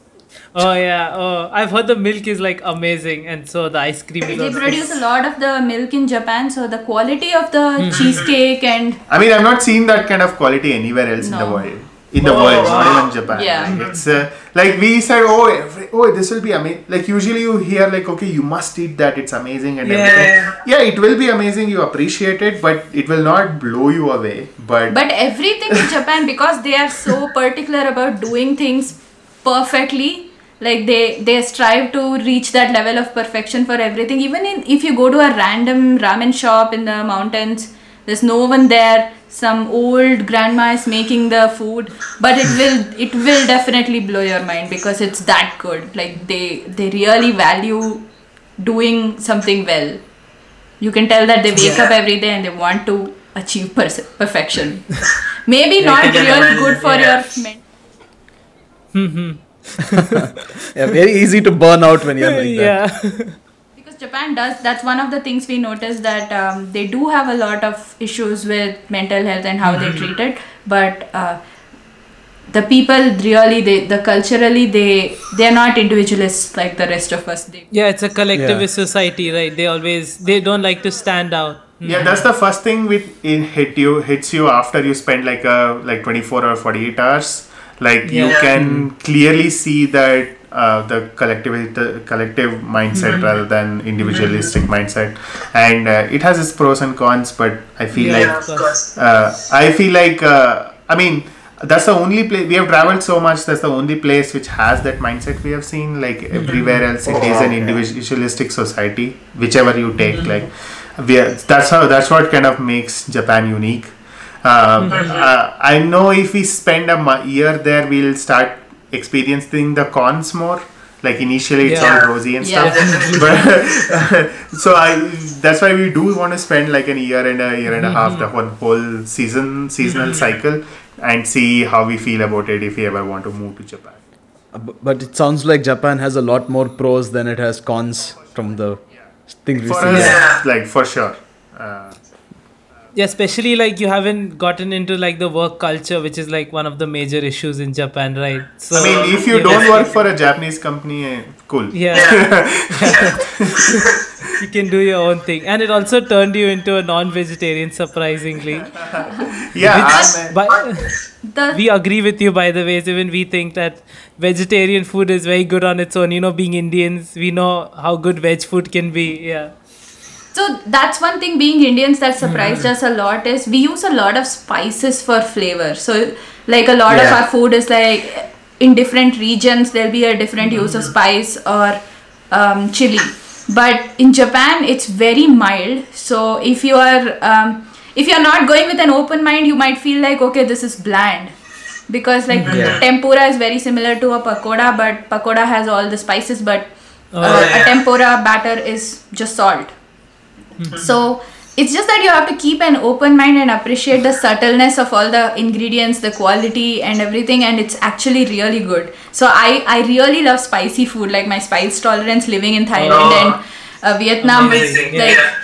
Oh yeah. Oh, I've heard the milk is like amazing, and so the ice cream is They also. produce a lot of the milk in Japan, so the quality of the Mm-hmm. cheesecake and I mean, I've not seen that kind of quality anywhere else in the world. In the Oh, world, wow. not even Japan. Yeah. Like, it's uh, like we said, oh, every, oh, this will be amazing. Like usually you hear like, okay, you must eat that. It's amazing and Yeah. everything. Yeah, it will be amazing. You appreciate it, but it will not blow you away. But, But everything in Japan, because they are so particular about doing things perfectly, like they they strive to reach that level of perfection for everything. Even in if you go to a random ramen shop in the mountains, there's no one there. Some old grandma is making the food, but it will it will definitely blow your mind because it's that good. Like they they really value doing something well. You can tell that they wake up every day and they want to achieve pers- perfection. Maybe not really good for yeah. your men- hmm, hmm. Yeah, very easy to burn out when you're like that. yeah. Because Japan does. That's one of the things we noticed that um, they do have a lot of issues with mental health and how they treat it. But uh, the people really, they the culturally they they're not individualists like the rest of us. They Yeah, it's a collectivist Yeah. society, right? They always they don't like to stand out. yeah, that's the first thing with it hit you hits you after you spend like a like 24 or 48 hours. Like you can clearly see that uh, the collective the collective mindset rather than individualistic mindset, and uh, it has its pros and cons. But I feel Yeah. like of course. uh, I feel like uh, I mean that's the only place we have traveled so much. That's the only place which has that mindset we have seen. Like everywhere else, it is an individualistic society. Whichever you take, like we are, that's how that's what kind of makes Japan unique. Um, uh, I know if we spend a year there, we'll start experiencing the cons more. Like initially, it's Yeah. all rosy and Yeah. stuff. But so I that's why we do want to spend like an year and a year and a half the whole, whole season seasonal cycle and see how we feel about it if we ever want to move to Japan. Uh, But it sounds like Japan has a lot more pros than it has cons from the things we For see. us, Yeah. like for sure. Uh, Yeah, especially like you haven't gotten into like the work culture, which is like one of the major issues in Japan, right? So I mean, if you yeah, don't work for a Japanese company, eh, cool. yeah, you can do your own thing, and it also turned you into a non-vegetarian, surprisingly. Yeah, Which- I'm, but the we agree with you, by the way. Even we think that vegetarian food is very good on its own. You know, being Indians, we know how good veg food can be. Yeah. So that's one thing being Indians that surprised us a lot is we use a lot of spices for flavor. So like a lot of our food is like in different regions there'll be a different use of spice or um, chili. But in Japan it's very mild. So if you are um, if you're not going with an open mind, you might feel like okay, this is bland. Because like Yeah. tempura is very similar to a pakoda, but pakoda has all the spices, but Oh, uh, yeah. a tempura batter is just salt. So it's just that you have to keep an open mind and appreciate the subtleness of all the ingredients, the quality and everything, and it's actually really good. So I I really love spicy food, like my spice tolerance living in Thailand Oh. and uh, Vietnam Amazing, like. yeah.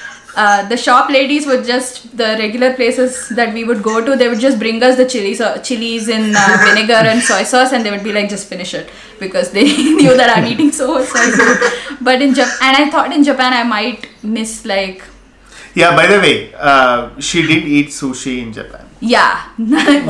Uh, the shop ladies would just the regular places that we would go to they would just bring us the chilies uh, chilies in uh, vinegar and soy sauce and they would be like just finish it because they knew that i'm eating so much soy sauce but in japan and i thought in japan i might miss like Yeah, by the way, uh, she did eat sushi in Japan. yeah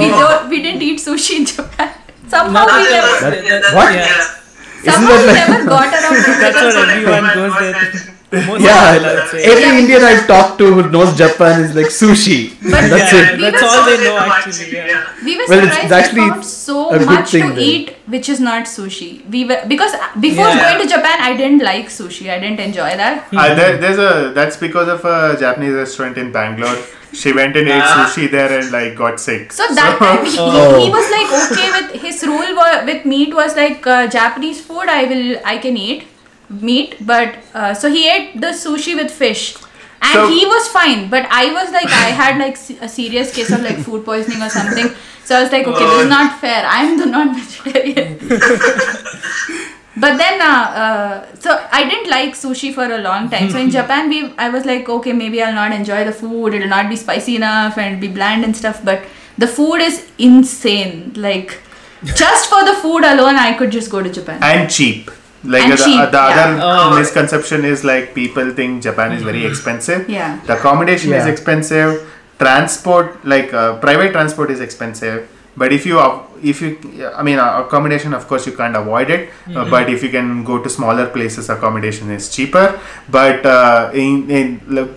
we don't we didn't eat sushi in japan somehow we never that- that- What? Yeah. somehow we like- never got around to That's what everyone goes there. To- Most Yeah, people, I would say. every Indian I've talked to who knows Japan is like sushi. But That's yeah, it. We That's all they know actually. Yeah. We were Well, it's- surprised it's actually we found so a good much thing to then. eat which is not sushi. We were because before Yeah. going to Japan, I didn't like sushi. I didn't enjoy that. Uh, there, there's a that's because of a Japanese restaurant in Bangalore. She went and ate Ah. sushi there and like got sick. So that time he, Oh. he was like okay with his rule wa- with meat was like uh, Japanese food. I will I can eat meat, but uh, so he ate the sushi with fish. And So- he was fine, but I was like, I had like a serious case of like food poisoning or something. So I was like, okay, this is not fair. I'm the non-vegetarian. but then, uh, uh, so I didn't like sushi for a long time. So in Japan, we, I was like, okay, maybe I'll not enjoy the food. It'll not be spicy enough and be bland and stuff. But the food is insane. Like, just for the food alone, I could just go to Japan. and cheap. Like And the, cheap, the yeah. other Oh. misconception is like people think Japan is very expensive. Yeah. The accommodation is Yeah. expensive. Transport, like uh, private transport, is expensive. But if you, uh, if you, I mean, uh, accommodation, of course, you can't avoid it. Uh, but if you can go to smaller places, accommodation is cheaper. But uh, in in look,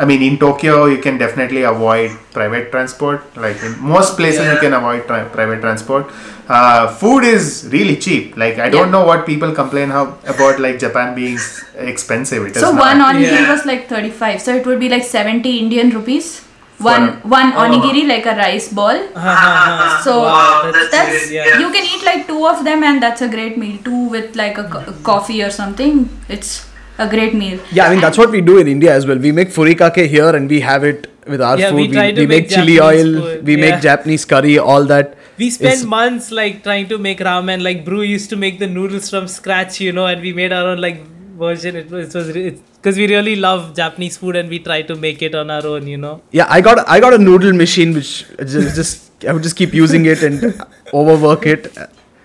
I mean, in Tokyo, you can definitely avoid private transport. Like in most places, you can avoid tri- private transport. Uh, food is really cheap. Like I don't know what people complain how about like Japan being expensive. It is So not. one onigiri Yeah. was like 35. So it would be like 70 Indian rupees. For One a- one Oh. onigiri like a rice ball. Ha, ha, ha. So Wow, that's That's great, yeah. you can eat like two of them and that's a great meal. Two with like a co- coffee or something. It's a great meal. Yeah, I mean that's what we do in India as well. We make furikake here and we have it with our Yeah, food. we try to we make make chili Japanese oil, food, we yeah. make Japanese curry, all that. We spent It's- months like trying to make ramen. Like Bru used to make the noodles from scratch, you know, and we made our own like version. It was it was because we really love Japanese food and we try to make it on our own, you know. Yeah, I got I got a noodle machine which just, just I would just keep using it and overwork it.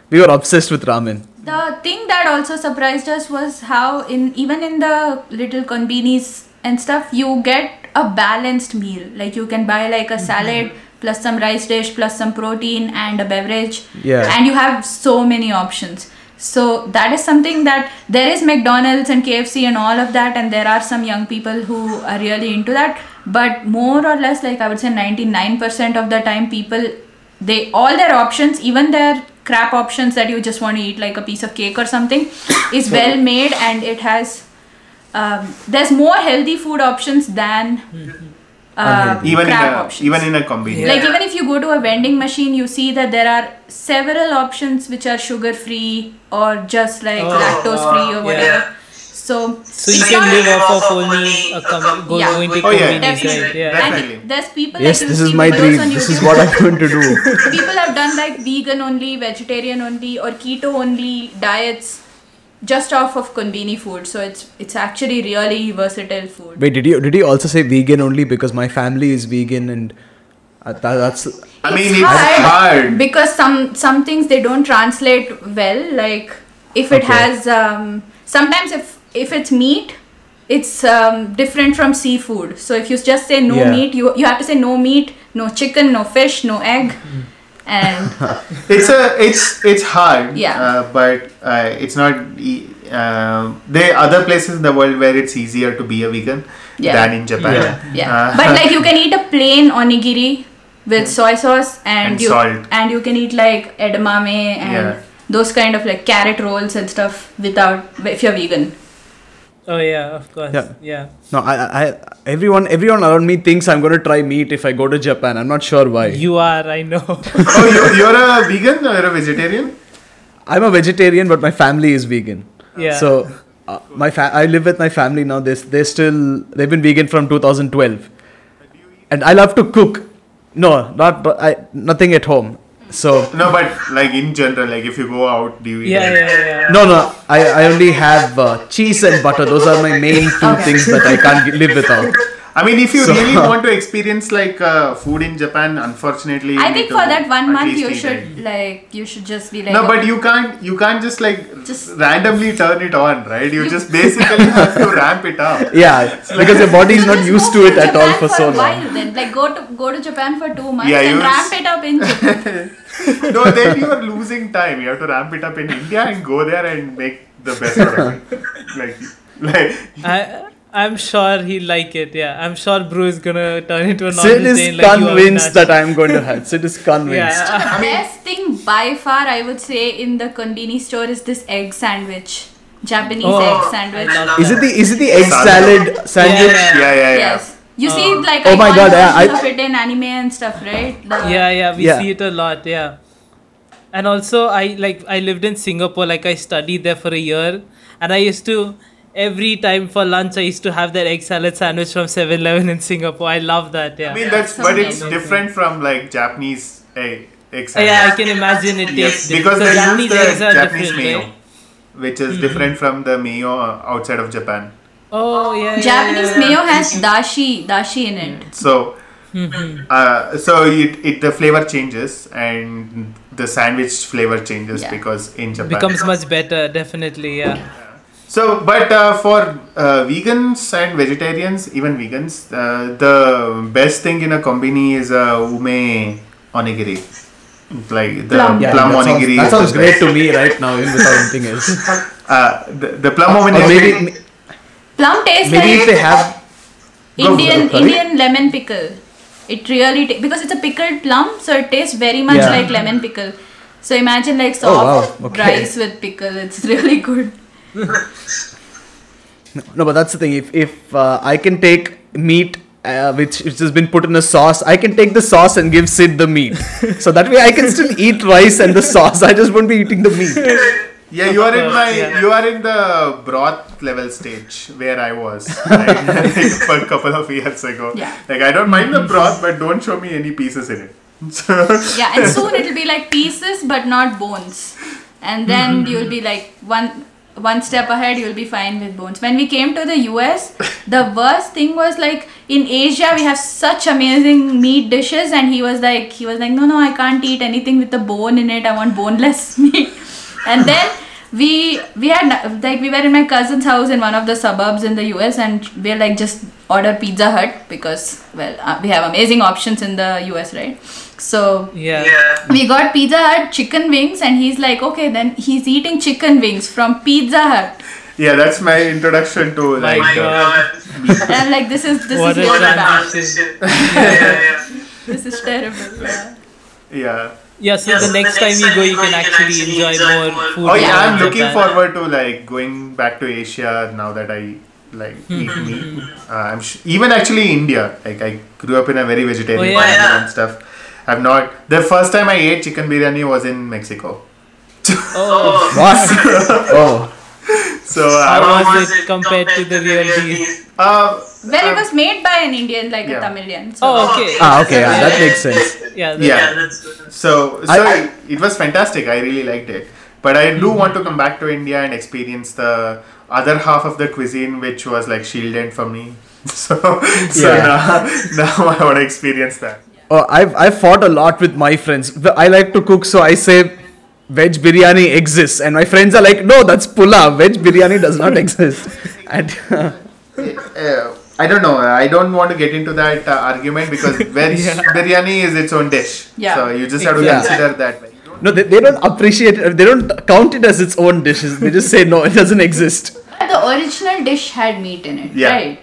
We were obsessed with ramen. The thing that also surprised us was how in even in the little konbinis and stuff you get a balanced meal. Like you can buy like a mm-hmm. salad plus some rice dish plus some protein and a beverage. Yeah. And you have so many options. So that is something that there is McDonald's and KFC and all of that and there are some young people who are really into that. But more or less like I would say 99% of the time people they all their options even their crap options that you just want to eat like a piece of cake or something is well made and it has um, there's more healthy food options than uh, Unhealthy. even in a options even in a convenience. like even if you go to a vending machine you see that there are several options which are sugar free or just like Oh, lactose free or yeah. Whatever so So you can live off of only a com- go, Yeah. going to Oh, yeah. convenience, Definitely. right? Yeah. Definitely. and there's people Yes, like this is my dream. This is what I'm going to do. people have done like vegan only vegetarian only or keto only diets just off of konbini food so it's it's actually really versatile food Wait, did you did you also say vegan only because my family is vegan and uh, that, that's I mean, it's it's hard, hard. because some some things they don't translate well like if it Okay. has um, sometimes if if it's meat it's um, different from seafood so if you just say no Yeah. meat you you have to say no meat no chicken no fish no egg and it's a it's it's hard Yeah. uh, but uh, it's not e- uh, there are other places in the world where it's easier to be a vegan Yeah. than in japan Yeah. yeah Uh, but like you can eat a plain onigiri with soy sauce and, And you salt. and you can eat like edamame and Yeah. those kind of like carrot rolls and stuff without if you're vegan Oh yeah, of course. Yeah. Yeah. No, I, I, I- everyone, everyone around me thinks I'm going to try meat if I go to Japan. I'm not sure why. You are, I know. oh, you, you're a vegan or you're a vegetarian? I'm a vegetarian, but my family is vegan. Yeah. So, uh, my fa- I live with my family now. They they still they've been vegan from 2012, and I love to cook. No, not but I nothing at home. So No, but like in general, like if you go out, do you eat? yeah, like- yeah, yeah. no, no. I, I only have uh, cheese and butter. Those are my main two Okay. things that I can't live without. I mean, if you So- really want to experience like uh, food in Japan, unfortunately, I think for that one month you should it. like you should just be like No, but you can't. You can't just like Just- randomly turn it on, right? You just basically have to ramp it up. Yeah, because your body is not used to it at all Japan for so a while long. Then like go to go to Japan for two months Yeah, and you- ramp it up in Japan. No, then you are losing time. You have to ramp it up in India and go there and make the best out of it. Like, like I, I'm sure he'll like it. Yeah, I'm sure Bru is gonna turn into a Sid non is like convinced that I'm going to have. Sid is convinced. Yeah, the best thing by far I would say in the konbini store is this egg sandwich. Japanese Oh, egg sandwich. Is it the is it the egg Salad. salad sandwich? Yeah. yeah, yeah, yeah. Yes. You see Oh. like Oh my God, yeah, I- of it in anime and stuff, right? The- yeah, yeah. We Yeah. see it a lot. Yeah. And also, I like I lived in Singapore. Like I studied there for a year, and I used to every time for lunch I used to have that egg salad sandwich from 7-Eleven in Singapore. I love that. Yeah. I mean, that's So but it's amazing. different from like Japanese egg. egg Uh, yeah, I can imagine it Yes, tastes because different. they Japanese use the Japanese different, mayo, right? Mm-hmm. which is different from the mayo outside of Japan. Oh yeah. yeah, Japanese yeah, yeah. mayo has dashi, dashi in it. So, Mm-hmm. uh, so it, it the flavor changes and the sandwich flavor changes Yeah. because in Japan becomes much better. Definitely. Yeah. So, but uh, for uh, vegans and vegetarians, even vegans, uh, the best thing in a konbini is a ume onigiri. Like the Plum. plum, Yeah, that sounds, onigiri. that is sounds great best. to me right now, even without anything else. Uh, the, the plum Or onigiri. maybe Plum tastes maybe if like they have Indian it. Indian lemon pickle. It really ta- because it's a pickled plum, so it tastes very much Yeah. like lemon pickle. So imagine like Oh, wow. soft Okay. rice with pickle. It's really good. no, but that's the thing. If if uh, I can take meat. Uh, which, which has been put in a sauce. I can take the sauce and give Sid the meat, so that way I can still eat rice and the sauce. I just won't be eating the meat. Yeah, you are in my Yeah. you are in the broth level stage where I was like, like a couple of years ago. Yeah. Like I don't mind the broth, but don't show me any pieces in it. Yeah, and soon it'll be like pieces but not bones. And then mm-hmm. you'll be like one one step ahead you'll be fine with bones. When we came to the US, the worst thing was like in Asia we have such amazing meat dishes and he was like he was like no no I can't eat anything with a bone in it. I want boneless meat. And then we we had like we were in my cousin's house in one of the suburbs in the US and we are like just order Pizza Hut because well uh, we have amazing options in the US right. So Yeah. Yeah. we got Pizza Hut chicken wings, and he's like, okay, then he's eating chicken wings from Pizza Hut. yeah, that's my introduction to like. My uh, God. And I'm like, this is this What is a What really bad. transition. Yeah, yeah, yeah. This is terrible. Yeah. yeah. Yeah. So Yes, the next time you go, you can actually enjoy more food. Oh yeah, I'm looking Japan. forward to like going back to Asia now that I like eat meat. Uh, I'm sh- even actually India. Like I grew up in a very vegetarian Oh, yeah. family Yeah. and stuff. I've not. The first time I ate chicken biryani was in Mexico. Oh, What? oh, So how uh, was it compared to the real deal? Uh, Well, it was made by an Indian, like Yeah. a Tamilian. So. Oh, okay. ah, okay, yeah, that makes sense. Yeah. Yeah. Yeah. So, so I- I- it was fantastic. I really liked it. But I do want to come back to India and experience the other half of the cuisine, which was like shielded for me. So, so Yeah. now, now I want to experience that. Oh, I've I've fought a lot with my friends. I like to cook, so I say veg biryani exists, and my friends are like, "No, that's pulao. Veg biryani does not exist." And Uh, Uh, I don't know. I don't want to get into that uh, argument because veg biryani is its own dish. Yeah. So you just have to Yeah. consider that. Like, no, they, they don't appreciate it. They don't count it as its own dishes. They just say no, it doesn't exist. The original dish had meat in it, Yeah. right?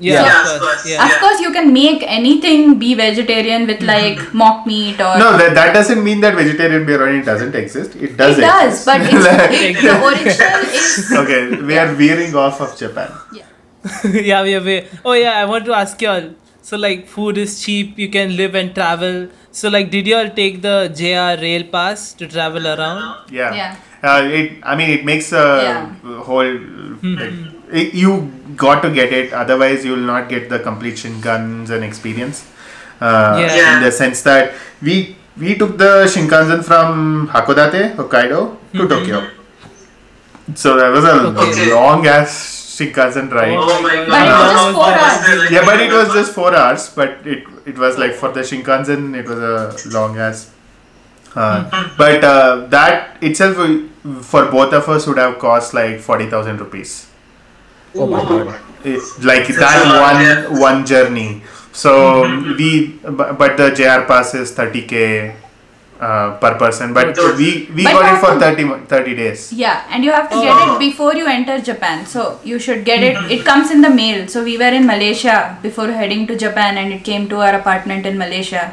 Yeah, Yeah, of of course. course. Yeah. Of course, you can make anything be vegetarian with mm-hmm. like mock meat or. No, that, that doesn't mean that vegetarian biryani doesn't exist. It does it does, but it's, it, the original is. okay, we are veering off of Japan. yeah, we are. we- Oh yeah, I want to ask you all. So like, food is cheap. You can live and travel. So like, did you all take the JR Rail Pass to travel around? Yeah. Yeah. Uh, it. I mean, it makes a Yeah. whole. like, it- you got to get it. Otherwise, you will not get the complete Shinkansen and experience. Uh, Yeah. Yeah. In the sense that we we took the Shinkansen from Hakodate, Hokkaido, to Tokyo. So that was a Okay. long ass Shinkansen right? Oh my god. But it was just four hours. Yeah, but it was just four hours. But it it was like for the Shinkansen, it was a long ass. Uh, but uh, that itself, for both of us, would have cost like forty thousand rupees. Oh my god. It's like that one one journey. So we, bu- but the JR pass is thirty k. Uh, per person, but So- we we But got it for come- 30, 30 days. Yeah, and you have to get Oh. it before you enter Japan. So you should get it. It comes in the mail. So we were in Malaysia before heading to Japan, and it came to our apartment in Malaysia.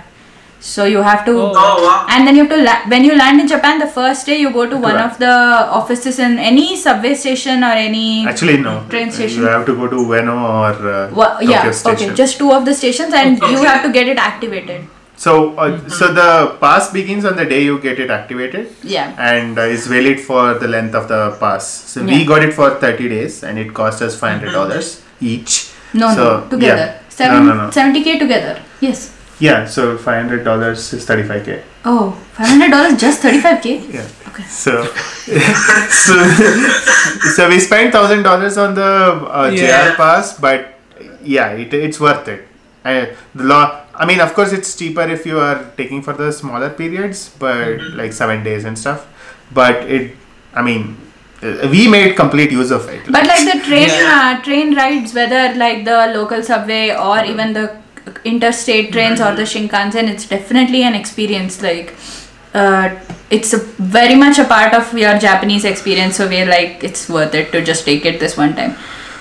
So you have to, Oh. Oh wow. and then you have to la- when you land in Japan, the first day you go to one Right. of the offices in any subway station or any. Actually, no. Train station. You have to go to Ueno or uh, Wha- Tokyo yeah, Station. okay, just two of the stations, and Okay. you have to get it activated. So, uh, so the pass begins on the day you get it activated, Yeah. and uh, is valid for the length of the pass. So we got it for thirty days, and it cost us five hundred dollars each. No, So, no, together. yeah. Seven, No, no, no. 70k together. Yes. Yeah, so five hundred dollars is thirty five k. Oh, $500 just 35k? Yeah. Okay. So, so, so we spent thousand dollars on the uh, Yeah. JR pass, but yeah, it, it's worth it. Uh, the law. I mean, of course, it's cheaper if you are taking for the smaller periods, but like seven days and stuff. But it, I mean, uh, we made complete use of it. But like the train Yeah. uh, train rides, whether like the local subway or even the interstate trains or the Shinkansen, it's definitely an experience. Like, uh, it's a, very much a part of your Japanese experience. So we're like, it's worth it to just take it this one time.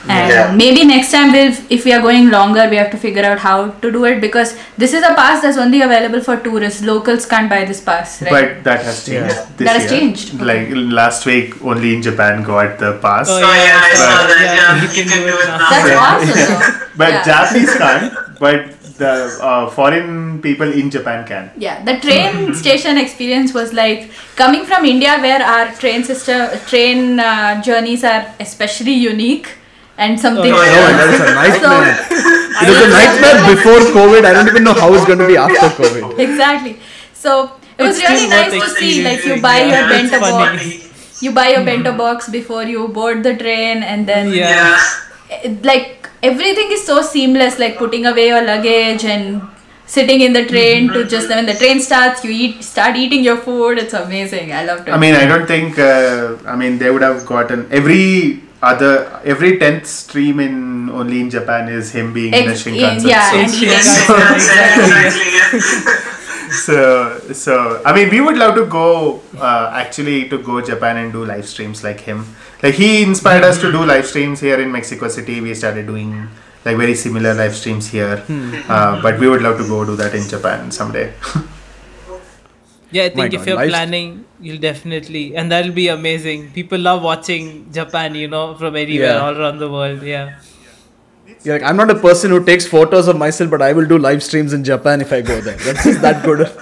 And Yeah. maybe next time we'll, if we are going longer, we have to figure out how to do it because this is a pass that's only available for tourists. Locals can't buy this pass, right? But that has changed. Yeah. This That has year. changed. Like last week, only in Japan got the pass. Oh, Oh yeah, I saw that. Yeah, Yeah, you can do it now. that's awesome. though. But Yeah. Japanese can't. But the uh, foreign people in Japan can. Yeah, the train station experience was like coming from India, where our train system, train uh, journeys are especially unique and something. Oh, yeah. that is a nightmare. So, It was a nightmare before COVID. I don't even know how it's going to be after COVID. exactly. So it was It's really nice to see, like you buy Yeah, your bento funny. box, you buy your bento box before you board the train, and then Yeah. Yeah. like everything is so seamless. Like putting away your luggage and sitting in the train to just when the train starts, you eat, start eating your food. It's amazing. I loved it. I mean, I don't think. Uh, I mean, they would have gotten every other every tenth stream in only in Japan is him being in a Shinkansen. yeah, so, and Shinkansen, eating. exactly. Exactly. Yeah. so, so I mean, we would love to go uh, actually to go Japan and do live streams like him. Like he inspired us to do live streams here in Mexico City. We started doing like very similar live streams here, uh, but we would love to go do that in Japan someday. Yeah, I My think if God, you're live- planning, you'll definitely, and that'll be amazing. People love watching Japan, you know, from anywhere, Yeah. all around the world. Yeah. Yeah, like, I'm not a person who takes photos of myself, but I will do live streams in Japan if I go there. That's just that good.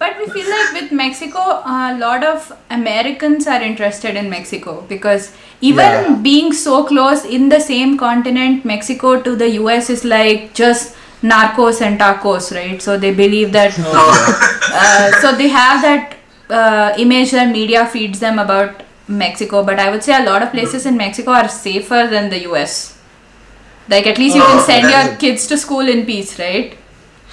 But we feel like with Mexico, a lot of Americans are interested in Mexico because even Yeah. being so close in the same continent, Mexico to the US is like just narcos and tacos, right? So they believe that. uh, so they have that uh, image that media feeds them about Mexico. But I would say a lot of places in Mexico are safer than the US. Like at least you can Oh, send your kids to school in peace, right?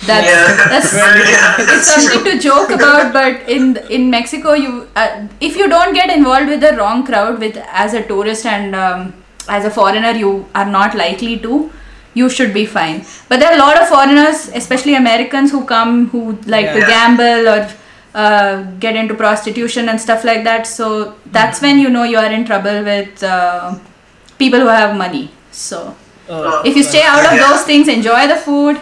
That's Yeah. that's Yeah, it's that's something to joke about but in in mexico you uh, if you don't get involved with the wrong crowd with as a tourist and um, as a foreigner you are not likely to you should be fine but there are a lot of foreigners especially americans who come who like to gamble or uh, get into prostitution and stuff like that so that's when you know you are in trouble with uh, people who have money so Oh, If you stay out of Yeah. those things, enjoy the food.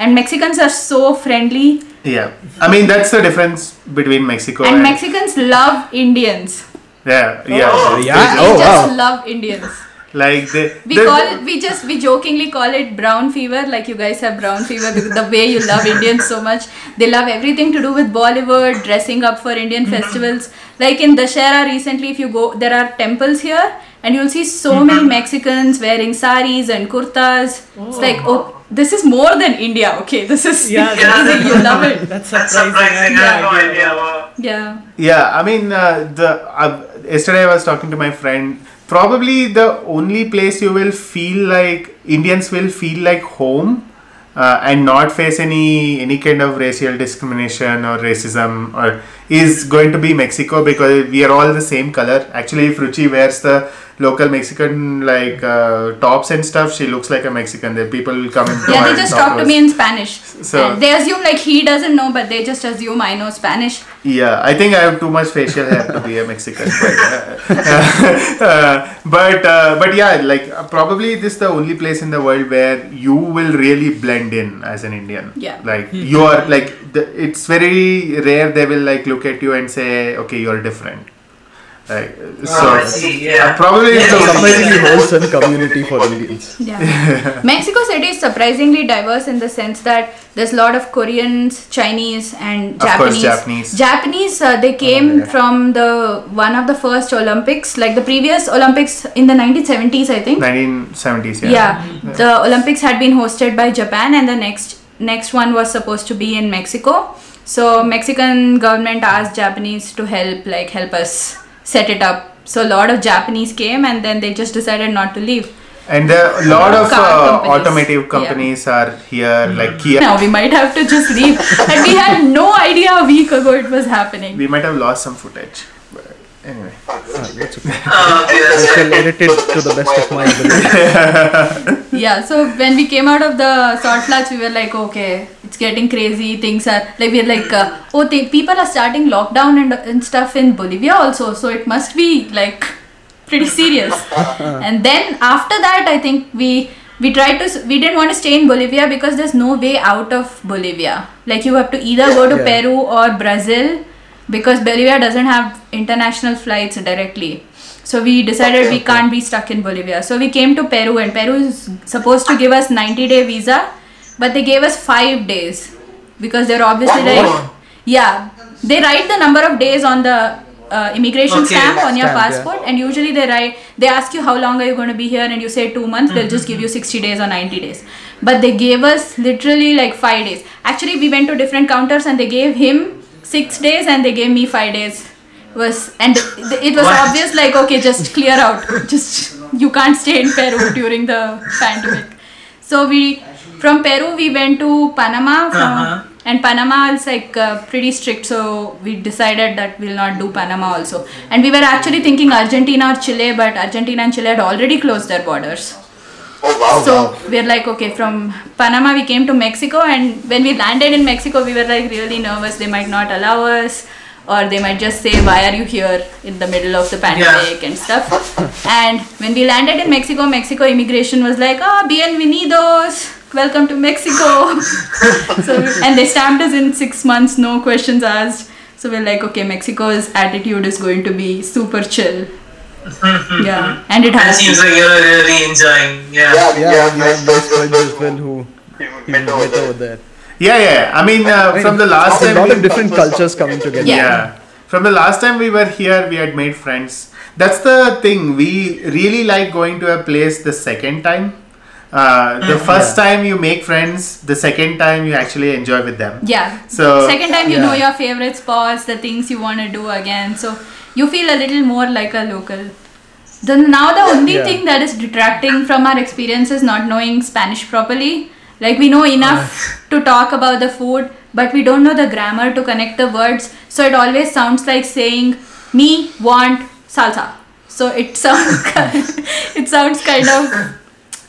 And Mexicans are so friendly. Yeah, I mean that's the difference between Mexico and, And Mexicans love Indians. yeah, yeah, Oh. Yeah. They Oh just wow. love Indians. Like they. We they- call it, we just we jokingly call it brown fever. Like you guys have brown fever because the way you love Indians so much. They love everything to do with Bollywood, dressing up for Indian festivals. Like in Dashera recently, if you go, there are temples here, and you'll see so many Mexicans wearing saris and kurtas. It's like oh, this is more than India. Okay, this is Yeah, crazy. You love it. That's That's surprising. surprising. I had no Yeah. idea. Wow. Yeah. Yeah, I mean, uh, the uh, yesterday I was talking to my friend. Probably the only place you will feel like Indians will feel like home uh, and not face any any kind of racial discrimination or racism or is going to be Mexico because we are all the same color. Actually, if Ruchi wears the local Mexican like uh, tops and stuff, she looks like a Mexican. The people will come and Yeah, they just talk to me in Spanish. So- and they assume like he doesn't know, but they just assume I know Spanish. Yeah, I think I have too much facial hair to be a Mexican. But, uh, uh, but, uh, but yeah, like uh, probably this is the only place in the world where you will really blend in as an Indian. Yeah. Like you are like the, it's very rare they will like look at you and say, okay, you're different. Like so. Oh, I see. Yeah. probably it's Yeah, the Surprisingly wholesome community for Indians. Yeah. Mexico City is surprisingly diverse in the sense that there's a lot of Koreans, Chinese, and Of course, Japanese. Japanese. Japanese, uh, they came yeah. from the one of the first Olympics, like the previous Olympics in the 1970s, I think. 1970s. Yeah. Yeah, the Olympics had been hosted by Japan, and the next next one was supposed to be in Mexico. So Mexican government asked Japanese to help, like help us set it up. So a lot of Japanese came, and then they just decided not to leave. And there are a lot of Car uh, companies. automotive Yeah. companies are here, like Kia. Now we might have to just leave, and we had no idea a week ago it was happening. We might have lost some footage. But anyway. Oh, okay, that's I shall edit it to the best of my ability. Yeah, so when we came out of the salt flats, we were like, okay, it's getting crazy. Things are like we're like, uh, oh, th- people are starting lockdown and, and stuff in Bolivia also. So it must be like pretty serious. and then after that, I think we we tried to we didn't want to stay in Bolivia because there's no way out of Bolivia. Like you have to either go to Yeah. Peru or Brazil because Bolivia doesn't have international flights directly. So we decided we can't be stuck in Bolivia. So we came to Peru, and Peru is supposed to give us 90 day visa, but they gave us five days because they're obviously like, yeah, they write the number of days on the uh, immigration Okay. stamp on your Stamp, yeah. passport, and usually they write, they ask you how long are you going to be here, and you say two months, they'll just give you 60 days or 90 days. But they gave us literally like five days. Actually, we went to different counters, and they gave him six days, and they gave me five days was and it was What? obvious like okay just clear out just you can't stay in peru during the pandemic so we from peru we went to panama from, Uh-huh. and panama is like uh, pretty strict so we decided that we'll not do panama also and we were actually thinking argentina or chile but argentina and chile had already closed their borders Oh, wow. so we're like, okay, from Panama we came to Mexico, and when we landed in Mexico, we were like really nervous. They might not allow us, or they might just say, "Why are you here in the middle of the pandemic and stuff?" and when we landed in Mexico, Mexico immigration was like, "Ah, bienvenidos." Welcome to Mexico. so and they stamped us in six months, no questions asked. So we're like, okay, Mexico's attitude is going to be super chill. Yeah, and it It seems like you're really enjoying. Yeah. Yeah, yeah. you have nice friends as well who you met over there. Yeah, yeah. I mean, uh, from the last There's time. a lot we- of different cultures coming together. Yeah. yeah. From the last time we were here, we had made friends. That's the thing. We really like going to a place the second time. Uh, the first time you make friends, the second time you actually enjoy with them. Yeah. So- second time you Yeah. know your favorite spots, the things you want to do again. So you feel a little more like a local. The now the only Yeah. thing that is detracting from our experience is not knowing Spanish properly. Like we know enough uh. to talk about the food, but we don't know the grammar to connect the words. So it always sounds like saying me want salsa. So it sounds it sounds kind of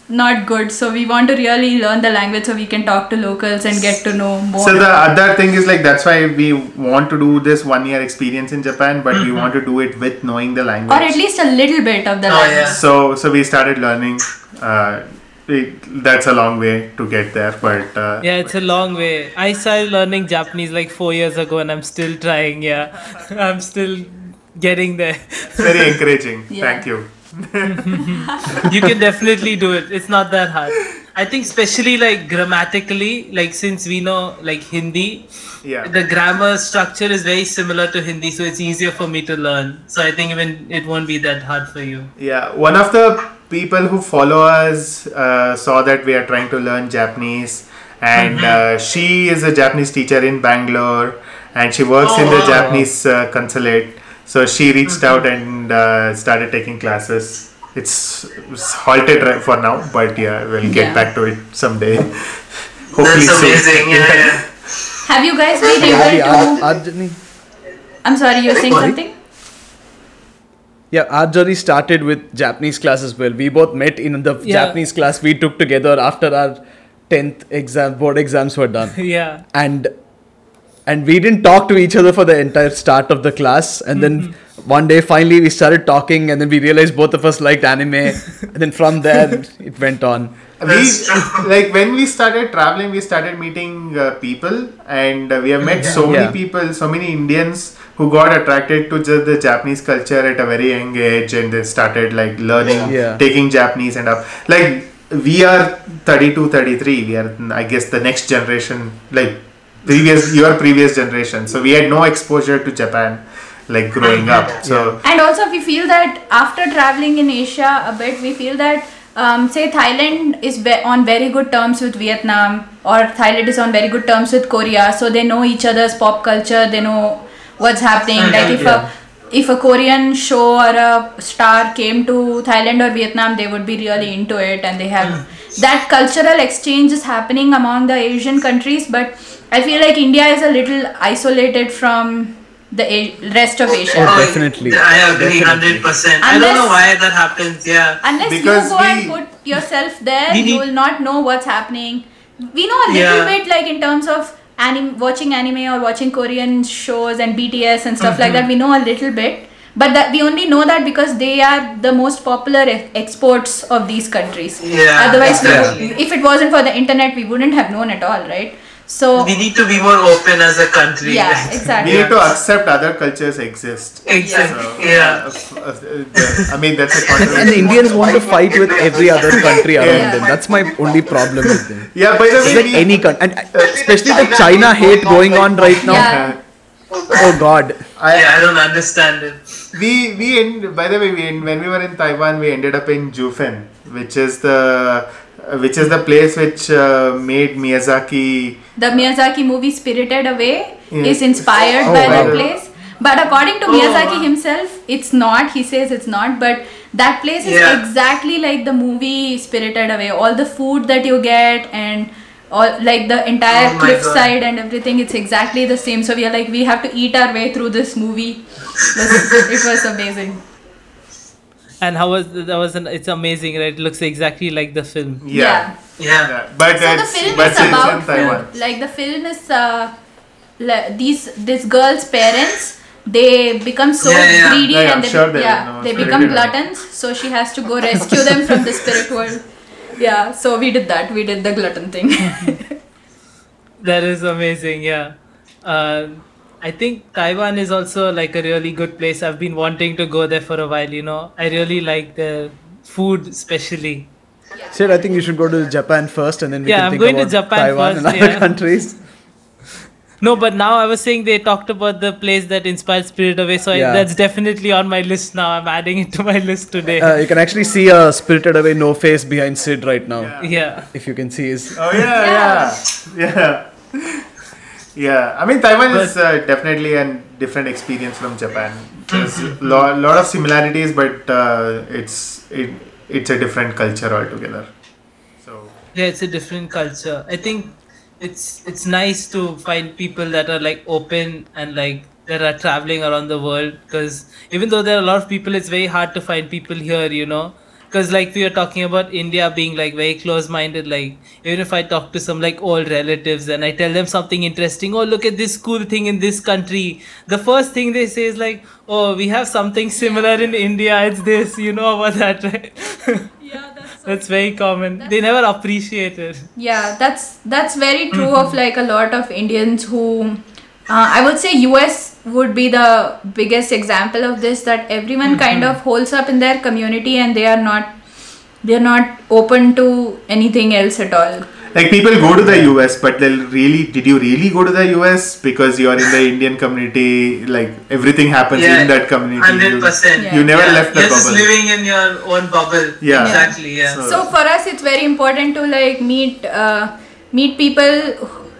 not good. So we want to really learn the language so we can talk to locals and get to know more. So the other thing is like that's why we want to do this one year experience in Japan, but we want to do it with knowing the language. or at least a little bit of the Oh, language. yeah. so so we started learning uh, it, that's a long way to get there. But uh, Yeah, it's a long way. I started learning Japanese like four years ago, and I'm still trying. Yeah, I'm still getting there. it's very encouraging. Yeah. Thank you. you can definitely do it. It's not that hard. I think, especially like grammatically, like since we know like Hindi, Yeah. the grammar structure is very similar to Hindi, so it's easier for me to learn. So I think even it won't be that hard for you. Yeah, one of the people who follow us uh, saw that we are trying to learn Japanese, and uh, she is a Japanese teacher in Bangalore, and she works in the Oh, wow. Japanese uh, consulate. So she reached out and uh, started taking classes. It's, it's halted right for now, but yeah, we'll get Yeah. back to it someday. Hopefully That's soon. amazing. Yeah, yeah. Have you guys been able our, to? our journey, I'm sorry, you were saying something. yeah, our journey started with Japanese class as well. We both met in the Yeah. Japanese class we took together after our tenth exam board exams were done, yeah. and and we didn't talk to each other for the entire start of the class, and then. One day, finally, we started talking, and then we realized both of us liked anime, and then from there it went on. we like when we started traveling we started meeting uh, people and uh, we have met so many Yeah. people so many indians who got attracted to just the japanese culture at a very young age and they started like learning Yeah. taking japanese and up like we are 32 33 we are i guess the next generation like previous your previous generation. So we had no exposure to japan like growing up. So And also, we feel that after traveling in Asia a bit, we feel that um, say Thailand is ve- on very good terms with Vietnam, or Thailand is on very good terms with Korea, so they know each other's pop culture, they know what's happening. Like if a if a Korean show or a star came to Thailand or Vietnam, they would be really into it, and they have that cultural exchange is happening among the Asian countries. But I feel like India is a little isolated from the A- rest of Asia. Oh, oh definitely. I agree, Definitely. hundred percent. I don't know why that happens. Yeah. Unless Because you go and put yourself there, We you will not know what's happening. We know a little Yeah. bit, like in terms of anim- watching anime or watching Korean shows and BTS and stuff like mm-hmm. that. We know a little bit, but that we only know that because they are the most popular e- exports of these countries. Yeah, Otherwise, we exactly. would- if it wasn't for the internet, we wouldn't have known at all, right? So We need to be more open as a country. yeah, we exactly. need to accept other cultures exist Exactly. So, Yeah. uh, uh, uh, I mean, that's a And the Indians want to fight with every other country around Yeah. them. That's my only problem with them. Yeah, by the It's way, like any country, and uh, especially the China hate going on right now. Yeah. Oh God. I, Yeah, I don't understand it. We we end, by the way, we end, when we were in Taiwan, we ended up in Jiufen, which is the uh, which is the place which uh, made Miyazaki. the Miyazaki movie Spirited Away Yeah. is inspired Oh, by wow. that place. But according to Oh, Miyazaki wow. himself, it's not. He says it's not. But that place is Yeah. exactly like the movie Spirited Away. All the food that you get and all like the entire Oh my cliffside and everything, it's exactly the same. So we are like we have to eat our way through this movie. It was, amazing. And how was that? Was an, it's amazing, right? It looks exactly like the film. Yeah. Yeah. yeah. But So the it's, film but is about Taiwan. food. Like the film is uh, le- these this girl's parents they become so Yeah, yeah. greedy Yeah, yeah, and I'm they sure be- they yeah know they become Away. gluttons. So she has to go rescue them from the spirit world. Yeah, so we did that. We did the glutton thing. That is amazing, yeah. Uh, I think Taiwan is also like a really good place. I've been wanting to go there for a while, you know. I really like the food, especially. Sid, I think you should go to Japan first, and then we Yeah, can I'm think going to about Japan Taiwan first, and other yeah. countries. No, but now I was saying they talked about the place that inspired Spirit Away, so I, that's definitely on my list now. I'm adding it to my list today. Uh, you can actually see a spirited away no face behind Sid right now. yeah. If you can see his. Oh yeah, yeah, yeah. Yeah, I mean Taiwan is uh, definitely a different experience from Japan. There's a lo- lot of similarities, but uh, it's it, it's a different culture altogether. So Yeah, it's a different culture. I think it's it's nice to find people that are like open and like that are traveling around the world because even though there are a lot of people it's very hard to find people here you know? Because like we were talking about india being like very close minded like even if i talk to some like old relatives and i tell them something interesting oh look at this cool thing in this country the first thing they say is like oh we have something similar in india it's this you know about that right? Yeah, that's That's very common. They never appreciate it. Yeah, that's that's very true of like a lot of Indians who uh, I would say US would be the biggest example of this that everyone kind of holds up in their community and they are not they're not open to anything else at all. Like people go to the US, but they'll really. Did you really go to the US because you are in the Indian community? Like everything happens Yeah, in that community. Hundred You- percent. Yeah. You never left the You're just bubble. living in your own bubble. Yeah. Exactly. Yeah. So- So for us, it's very important to like meet uh, meet people.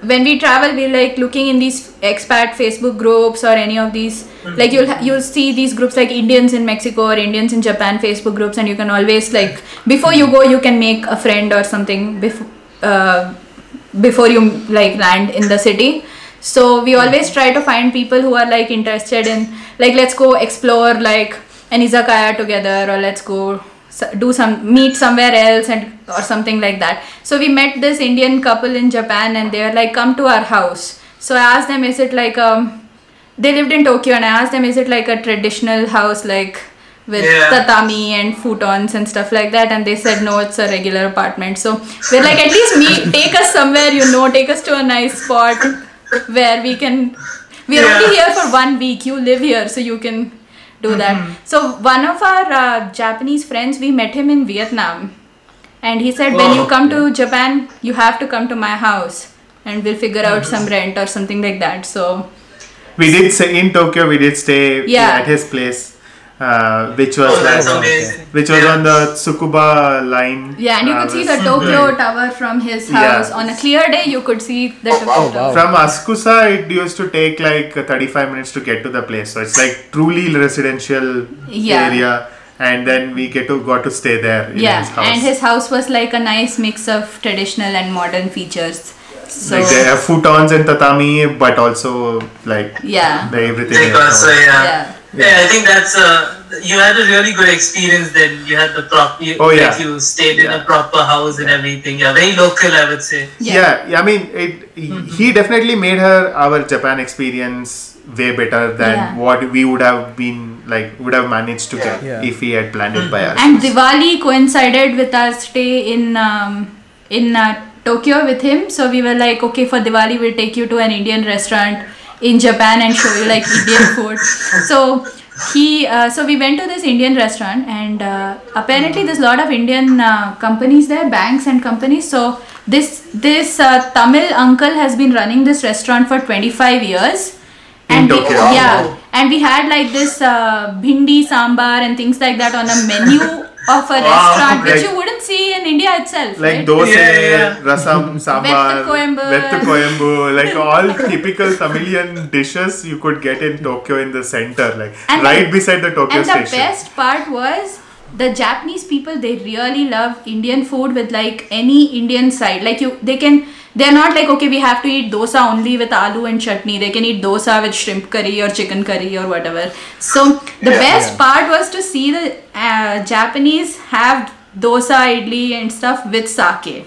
When we travel, we're like looking in these expat Facebook groups or any of these. Like you'll you'll see these groups like Indians in Mexico or Indians in Japan Facebook groups, and you can always like before you go, you can make a friend or something before uh, before you like land in the city. So we always try to find people who are like interested in like let's go explore like an izakaya together or let's go do some meet somewhere else and or something like that. So we met this Indian couple in Japan and they were like come to our house. So I asked them is it like um they lived in Tokyo and I asked them is it like a traditional house like with Yeah. tatami and futons and stuff like that and they said no it's a regular apartment. So we're like at least me take us somewhere you know take us to a nice spot where we can we're Yeah. only here for one week. You live here so you can do that. So one of our uh, japanese friends we met him in vietnam. And he said when you come to japan you have to come to my house and we'll figure out some rent or something like that. So We did say in Tokyo. We did stay Yeah. at his place, uh, which was Oh, that's like- amazing. which was Yeah. on the Tsukuba line. yeah and you Uh, could see the tokyo tower from his Yeah. house on a clear day you could see the Tokyo wow. tower From Asakusa, it used to take like 35 minutes to get to the place. So it's like truly residential Yeah. area, and then we get to got to stay there. In yeah his house. and his house was like a nice mix of traditional and modern features so like there are futons and tatami, but also like yeah the everything. Like also, covered. yeah. Yeah Yeah, I think that's uh, you had a really good experience. Then you had the prop. You, Oh, yeah. Like you stayed in a proper house and everything. Yeah, very local, I would say. Yeah. yeah, I mean, it. He definitely made her our Japan experience way better than Yeah. what we would have been like would have managed to get Yeah. if he had planned it by us. and Diwali coincided with our stay in um, in uh, Tokyo with him. So we were like, okay, for Diwali we'll take you to an Indian restaurant in Japan and show you like Indian food. So he, uh, so we went to this Indian restaurant and uh, apparently there's a lot of Indian uh, companies there, banks and companies. So this this uh, Tamil uncle has been running this restaurant for 25 years. In And we, Tokyo. yeah, and we had like this uh, bhindi sambar and things like that on a menu of a Wow, restaurant, which you wouldn't see in India itself. like right? dosa, Yeah, yeah. rasam, sambar, Vettu vettu koyambu, like all typical Tamilian dishes you could get in Tokyo in the center, like And right the- beside the Tokyo station. and the best part was the Japanese people they really love Indian food with like any Indian side. Like you they can they're not like okay we have to eat dosa only with aloo and chutney. They can eat dosa with shrimp curry or chicken curry or whatever. So the best part was to see the uh, Japanese have dosa, idli and stuff with sake.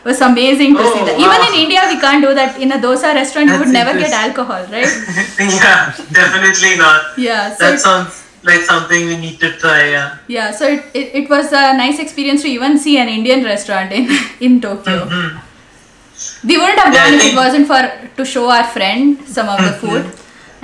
It was amazing to see Oh, that. Even in India, we can't do that. In a dosa restaurant, you would never get alcohol, right? yeah, definitely not. Yeah. So That sounds like something we need to try. Yeah. Yeah, so it, it, it was a nice experience to even see an Indian restaurant in, in Tokyo. Mm-hmm. We wouldn't have Yeah, if it wasn't for to show our friend some of the mm-hmm. food.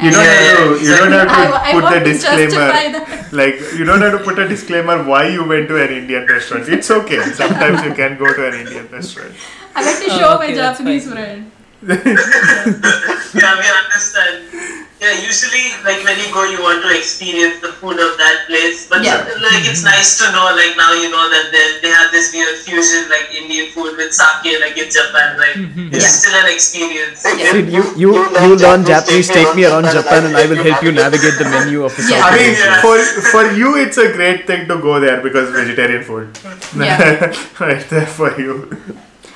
You don't Yeah, have yeah, to. You don't have to I- I put want the to justify disclaimer. Like you don't have to put a disclaimer why you went to an Indian restaurant. It's okay. Sometimes you can go to an Indian restaurant. I like to Oh, show okay, my Japanese friend. Yeah, we understand. Yeah, usually like when you go, you want to experience the food of that place. But Yeah. Uh, like it's mm-hmm. nice to know, like now you know that they, they have this weird fusion, like Indian food with sake, like in Japan, right? Mm-hmm. It's Yeah. still an experience. Sid, you you you learn Japanese. Take me around Japan, and I will help you navigate the menu of the Yeah. South I mean, Indian for for you, it's a great thing to go there because vegetarian food. Yeah. right there for you.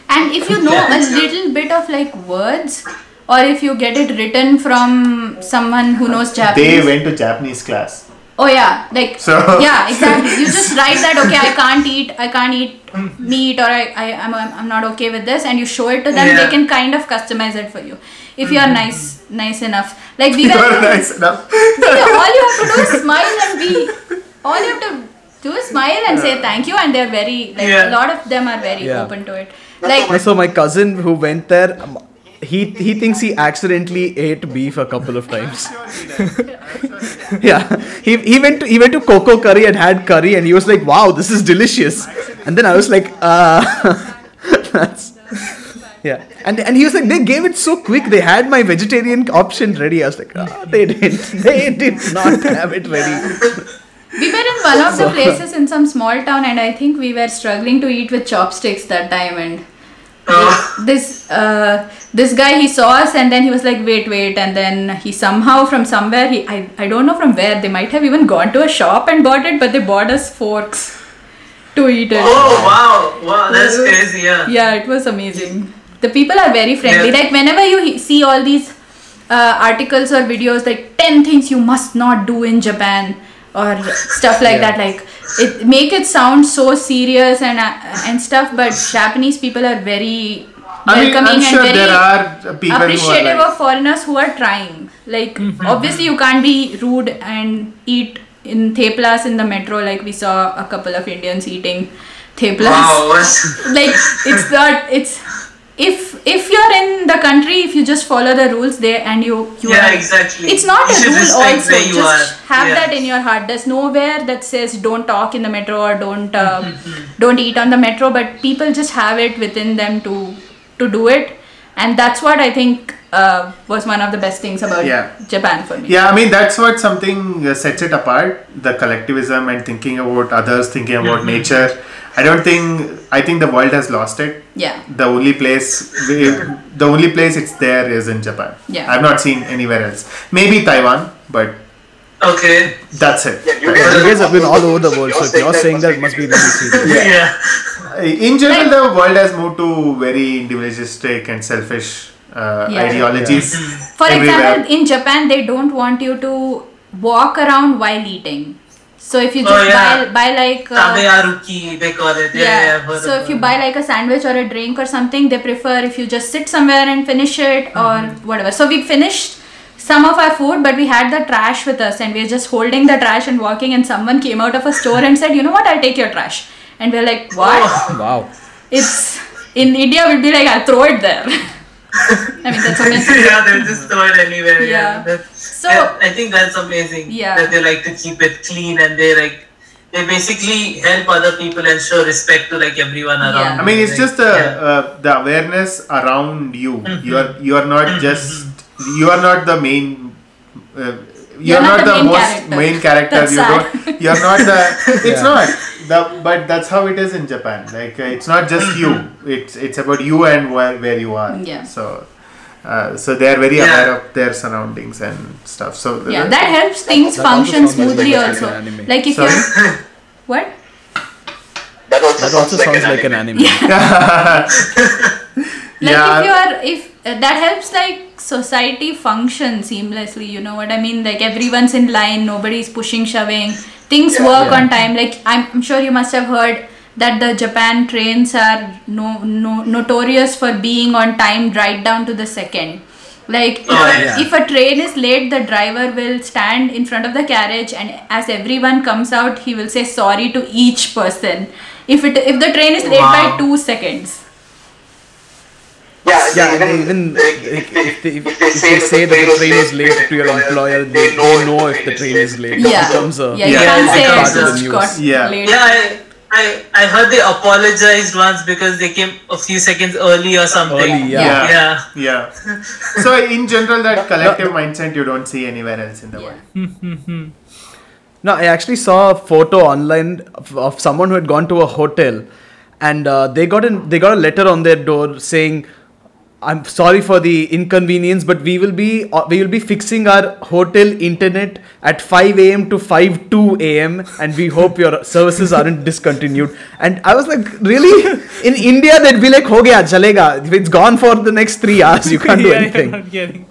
And if you know a little bit of like words, or if you get it written from someone who knows Japanese. They went to Japanese class. Oh yeah, like So- yeah, exactly. You just write that okay, I can't eat, I can't eat meat, or I, I I'm, I'm not okay with this, and you show it to them. They can kind of customize it for you if you are mm-hmm. nice, nice enough. Like we You were, are nice enough. Yeah, all you have to do is smile and be. All you have to Do a smile and say thank you, and they're very like Yeah. a lot of them are very Yeah. open to it. Like So my cousin who went there, um, he he thinks he accidentally ate beef a couple of times. yeah, he, he went to he went to Coco Curry and had curry, and he was like, "Wow, this is delicious." And then I was like, "Uh, that's." Yeah, and and he was like, they gave it so quick. They had my vegetarian option ready. I was like, ah, they didn't. They did not have it ready. we were in one of the places in some small town, and I think we were struggling to eat with chopsticks that time, and Oh, this uh, this guy he saw us and then he was like wait wait and then he somehow from somewhere he I, I don't know from where they might have even gone to a shop and bought it but they bought us forks to eat it oh wow, wow, that's crazy. Yeah. yeah it was amazing the people are very friendly Yeah. like whenever you see all these uh, articles or videos like 10 things you must not do in japan or stuff like Yeah. that like it make it sound so serious and uh, and stuff but japanese people are very I mean, welcoming I'm sure and very there are people who are appreciative like, of foreigners who are trying like obviously you can't be rude and eat in theplas in the metro like we saw a couple of indians eating theplas Wow. like it's not it's if if you're in the country if you just follow the rules there and you you Yeah, are, exactly. it's not You a rule also you just are. have Yeah. that in your heart there's nowhere that says don't talk in the metro or don't uh, don't eat on the metro but people just have it within them to to do it and that's what i think uh, was one of the best things about Yeah. japan for me Yeah, I mean that's what something uh, sets it apart. The collectivism and thinking about others, thinking about Mm-hmm. nature. I don't think. I think the world has lost it. yeah The only place, we, the only place it's there is in Japan. Yeah. I've not seen anywhere else. Maybe Taiwan, but Okay. that's it. Yeah, you You guys, guys have been all over the world, so if you're saying that, must be really serious. Yeah. In general, the world has moved to very individualistic and selfish uh, Yeah. ideologies. for everywhere. example in japan they don't want you to walk around while eating so if you Oh, yeah. buy buy like uh, Tabearuki, they call it. Yeah, yeah. I've So if you buy like a sandwich or a drink or something, they prefer if you just sit somewhere and finish it or whatever. So we finished some of our food, but we had the trash with us and we were just holding the trash and walking. And someone came out of a store and said, "You know what? I'll take your trash." And we're like, "What?" Oh. Wow. It's in India, we'd be like, "I'll throw it there." I mean, that's amazing. yeah, they just throw it anywhere. Yeah. Yeah. That's, So- yeah, I think that's amazing. Yeah. That they like to keep it clean and they like they basically help other people and show respect to like everyone around. Yeah. I mean, it's Like, just the yeah. uh, the awareness around you. Mm-hmm. You are you are not just you are not the main. Uh, you're, You're not, not the, the main most character. main character. That's you sad. don't. You're not the. It's Yeah. not. The, but that's how it is in Japan. Like uh, it's not just you. It's it's about you and where where you are. Yeah. So. Uh, so they are very Yeah. aware of their surroundings and stuff. So Yeah, that helps things that function sounds like smoothly an also. anime. Like if Sorry? you're what? that also That sounds, also like, sounds an like an anime. anime. like Yeah. if you are if uh, Uh, that helps like society function seamlessly you know what i mean? Like everyone's in line nobody's pushing shoving. Things work Yeah. on time. Like I'm, sure you must have heard that the japan trains are no, no notorious for being on time right down to the second. Like oh, if, Oh, a, yeah. if a train is late the driver will stand in front of the carriage and as everyone comes out he will say sorry to each person. If it if the train is late Wow. by 2 seconds Yeah, Yeah, they even, even like, if, if, they, if, they, if they say, say that the train is late to your employer, then they, they know if the train is late. It Yeah. becomes a Yeah, you Yeah, can't it say becomes it part of the just got Yeah. late. Yeah, I, I I heard they apologized once because they came a few seconds early or something. Early, yeah. Yeah. Yeah. yeah. so in general, that collective mindset you don't see anywhere else in the Yeah. world. No, I actually saw a photo online of, of someone who had gone to a hotel, and uh, they got an they got a letter on their door saying, "I'm sorry for the inconvenience, but we will be uh, we will be fixing our hotel internet at 5 a.m. to 5 2 a.m. and we hope your services aren't discontinued." And I was like, "Really? In India, they'd be like, "Ho gaya, chalega. It's gone for the next three hours. You can't do Yeah, anything." You're not getting.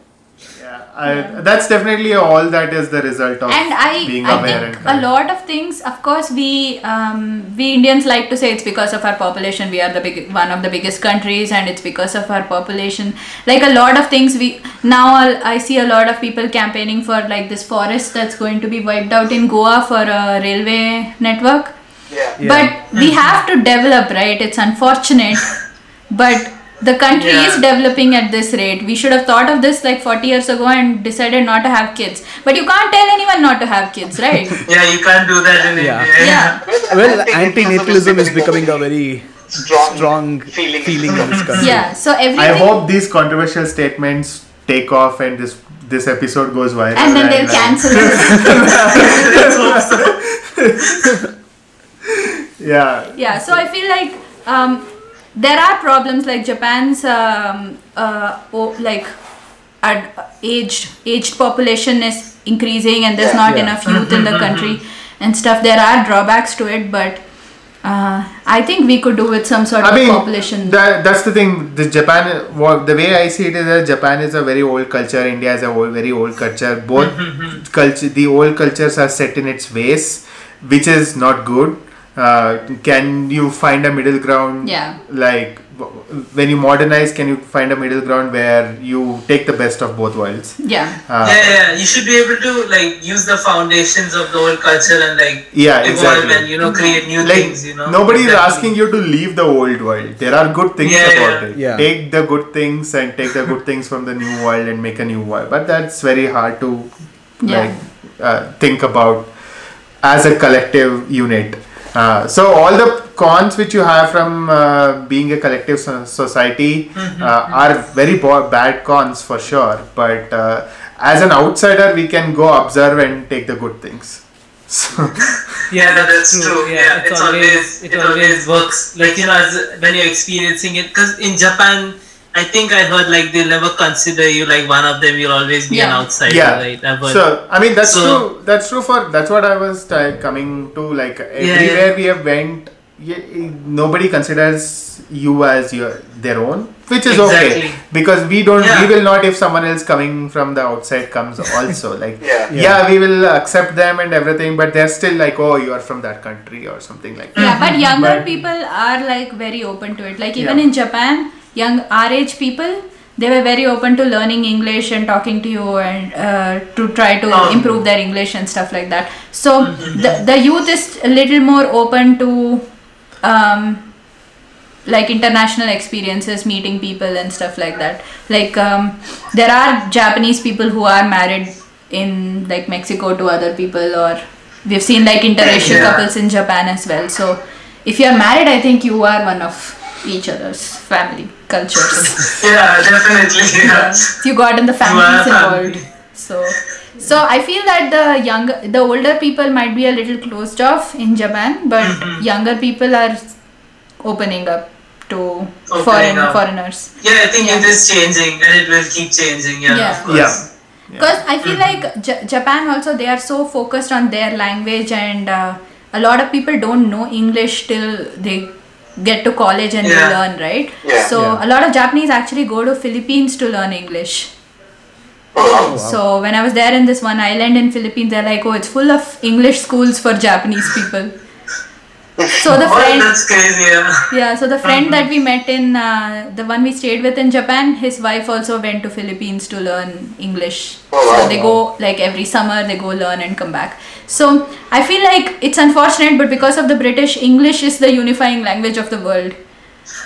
Yeah, I, that's definitely all that is the result of and I, being I aware think and a lot of things. Of course, we um, we Indians like to say it's because of our population. We are the big one of the biggest countries, and it's because of our population. Like a lot of things, we now I'll- I see a lot of people campaigning for like this forest that's going to be wiped out in Goa for a railway network. Yeah. Yeah. But we have to develop, right? It's unfortunate, but the country Yeah. is developing at this rate. We should have thought of this like 40 years ago and decided not to have kids. But you can't tell anyone not to have kids, right? Yeah, you can't do that in Yeah. India. yeah. Well, anti-natalism anti-natalism is becoming a a very strong, strong feeling. feeling in this country. Yeah. So everything. I hope these controversial statements take off and this this episode goes viral. and then they'll like- cancel us. Yeah. yeah so i feel like um, there are problems like japan's um, uh, oh, like ad- aged aged population is increasing and there's Yeah. not Yeah. enough youth in the country and stuff there are drawbacks to it but uh, i think we could do with some sort I of mean, population that, that's the thing. The Japan, what the way I see it is that Japan is a very old culture. India is a old, very old culture. Both culture, the old cultures are set in its ways, which is not good. Uh, can you find a middle ground? Yeah. Like when you modernize, can you find a middle ground where you take the best of both worlds? yeah Uh, yeah, yeah, you should be able to like use the foundations of the old culture and like Yeah, evolve exactly. and you know create new like things. You know, nobody is asking you to leave the old world there are good things Yeah, about yeah. it Yeah. take the good things and take the good things from the new world and make a new world but that's very hard to Yeah. like uh, think about as a collective unit uh, so all the cons which you have from uh, being a collective so- society Mm-hmm. uh, are very bo- bad cons for sure but uh, as an outsider we can go observe and take the good things so Yeah, that- that's True, true. yeah, Yeah, it's it's, always- always, it it, always works. Like you know, as when you're experiencing it, because in Japan, I think I heard like they'll never consider you like one of them. You'll always be an outsider, yeah. right? I've so i mean that's So- true. That's true for that's what i was uh, coming to like everywhere we have went nobody considers you as your their own which is okay. Because we don't we will not if someone else coming from the outside comes also like Yeah. yeah we will accept them and everything but they're still like oh you are from that country or something like that. Yeah but younger But- people are like very open to it. Like even Yeah. in japan young age people they were very open to learning english and talking to you and uh, to try to Um. improve their english and stuff like that so the, the youth is a little more open to um, like international experiences meeting people and stuff like that like um, there are japanese people who are married in like mexico to other people or we've seen like interracial Yeah. couples in japan as well so if you're married i think you are one of each other's family cultures yeah, definitely. yeah. Yeah. you got in the families family. involved so so i feel that the younger the older people might be a little closed off in japan but Mm-hmm. younger people are opening up to Opening foreign up. foreigners Yeah, I think Yeah. it is changing and it will keep changing. Yeah. Yeah. Of course. yeah because i feel like J- japan also they are so focused on their language and uh, a lot of people don't know english till they get to college and they Yeah. learn right Yeah. so Yeah. a lot of japanese actually go to philippines to learn english Oh, wow. So when I was there in this one island in Philippines, they're like, oh, it's full of English schools for Japanese people. So the Oh, friend, that's crazy. Yeah. yeah, so the friend that we met in uh, the one we stayed with in Japan, his wife also went to Philippines to learn English. Oh, wow. So they go like every summer, they go learn and come back. So I feel like it's unfortunate, but because of the British, English is the unifying language of the world.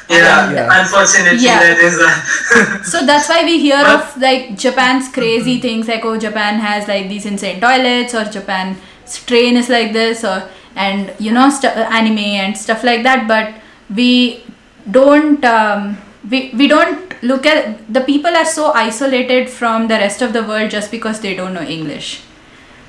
Yeah. Yeah. Unfortunately, Yeah. that is. Uh, So that's why we hear But- of like Japan's crazy things like oh Japan has like these insane toilets or Japan's train is like this or and you know st- anime and stuff like that but we don't um, we, we don't look at the people are so isolated from the rest of the world just because they don't know English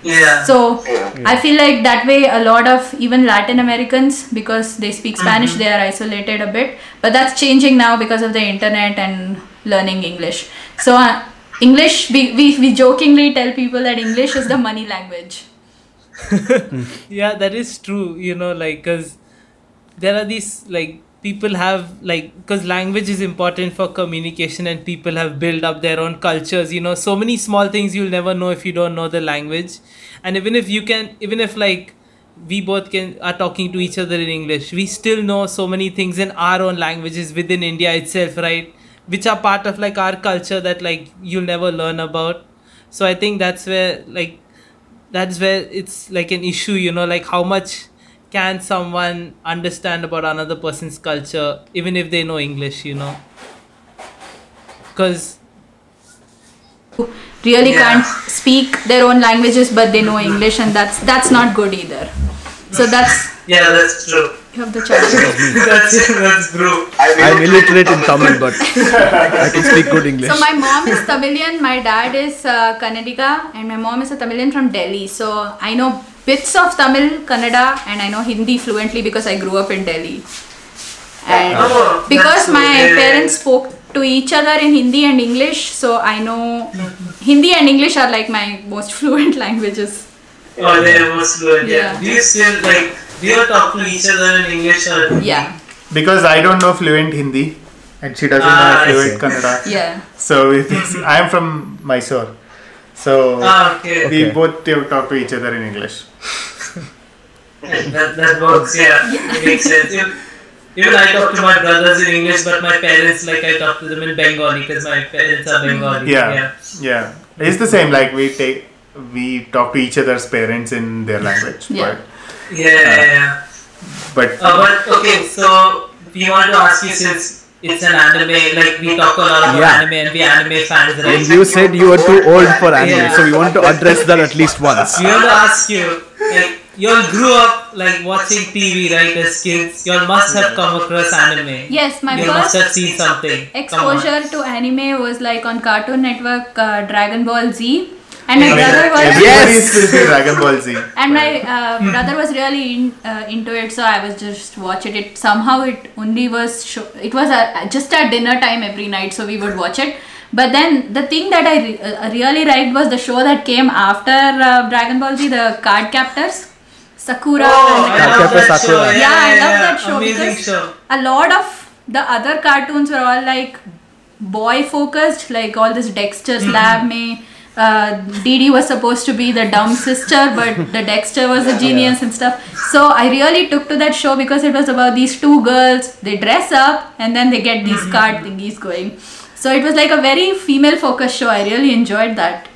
yeah. so Yeah. I feel like that way a lot of even Latin Americans because they speak Spanish they are isolated a bit but that's changing now because of the internet and learning English so uh, English we, we we jokingly tell people that English is the money language yeah that is true you know like because there are these like people have like because language is important for communication and people have built up their own cultures you know so many small things you'll never know if you don't know the language. And even if you can even if like we both can are talking to each other in english we still know so many things in our own languages within india itself right? Which are part of like our culture that like you'll never learn about. So i think that's where like that's where it's like an issue you know like how much can someone understand about another person's culture even if they know English? You know, because really Yeah. can't speak their own languages but they know english and that's that's not good either so that's Yeah, that's true. You have the choice that's that's true. I'm illiterate in Tamil, but I can speak good English. so my mom is tamilian my dad is uh, kannadiga and my mom is a tamilian from delhi so i know bits of tamil kannada and i know hindi fluently because i grew up in delhi and Oh, because that's my cool. Yeah, parents spoke to each other in hindi and english so i know hindi and english are like my most fluent languages Oh, they're most fluent. Yeah. Yeah. Do you still like? Do you talking to each other in English or? yeah Because I don't know fluent Hindi and she doesn't know Ah, I fluent. Kannada. yeah So if it's, I'm from Mysore. So Ah, okay. we Okay. both talk to each other in English. That, that works, yeah. It makes sense. Even- Even I talk to my brothers in English, but my parents, like, I talk to them in Bengali because my parents are Bengali. Yeah. Yeah. It's the same. Like we take, we talk to each other's parents in their language. Yeah. Yeah, yeah, yeah. But, but Uh, but, okay, so we want to ask you since it's an anime, like, we talk a lot about Yeah. anime and we anime fans, right? And you said you were too old for anime, Yeah. so we want to address that at least once. We want to ask you, like, you all grew up like watching TV, right? As kids, you all must have come across anime. Yes, my you must have first seen something. Exposure to anime was like on Cartoon Network, uh, Dragon Ball Z, and my brother was Yes! Dragon Ball Z. and my uh, brother was really in, uh, into it, so I was just watch it. It somehow it only was show, it was a, just at dinner time every night, so we would watch it. But then the thing that I re- uh, really liked was the show that came after uh, Dragon Ball Z, the Card Captors, Sakura. Oh, and I love that Sakura. show. Yeah, Yeah, I love that show Amazing because- show. a lot of the other cartoons were all like boy focused like all this dexter's lab me uh, Dee was supposed to be the dumb sister but the Dexter was a genius and stuff. So I really took to that show because it was about these two girls. They dress up and then they get these card thingies going. So it was like a very female focused show. I really enjoyed that.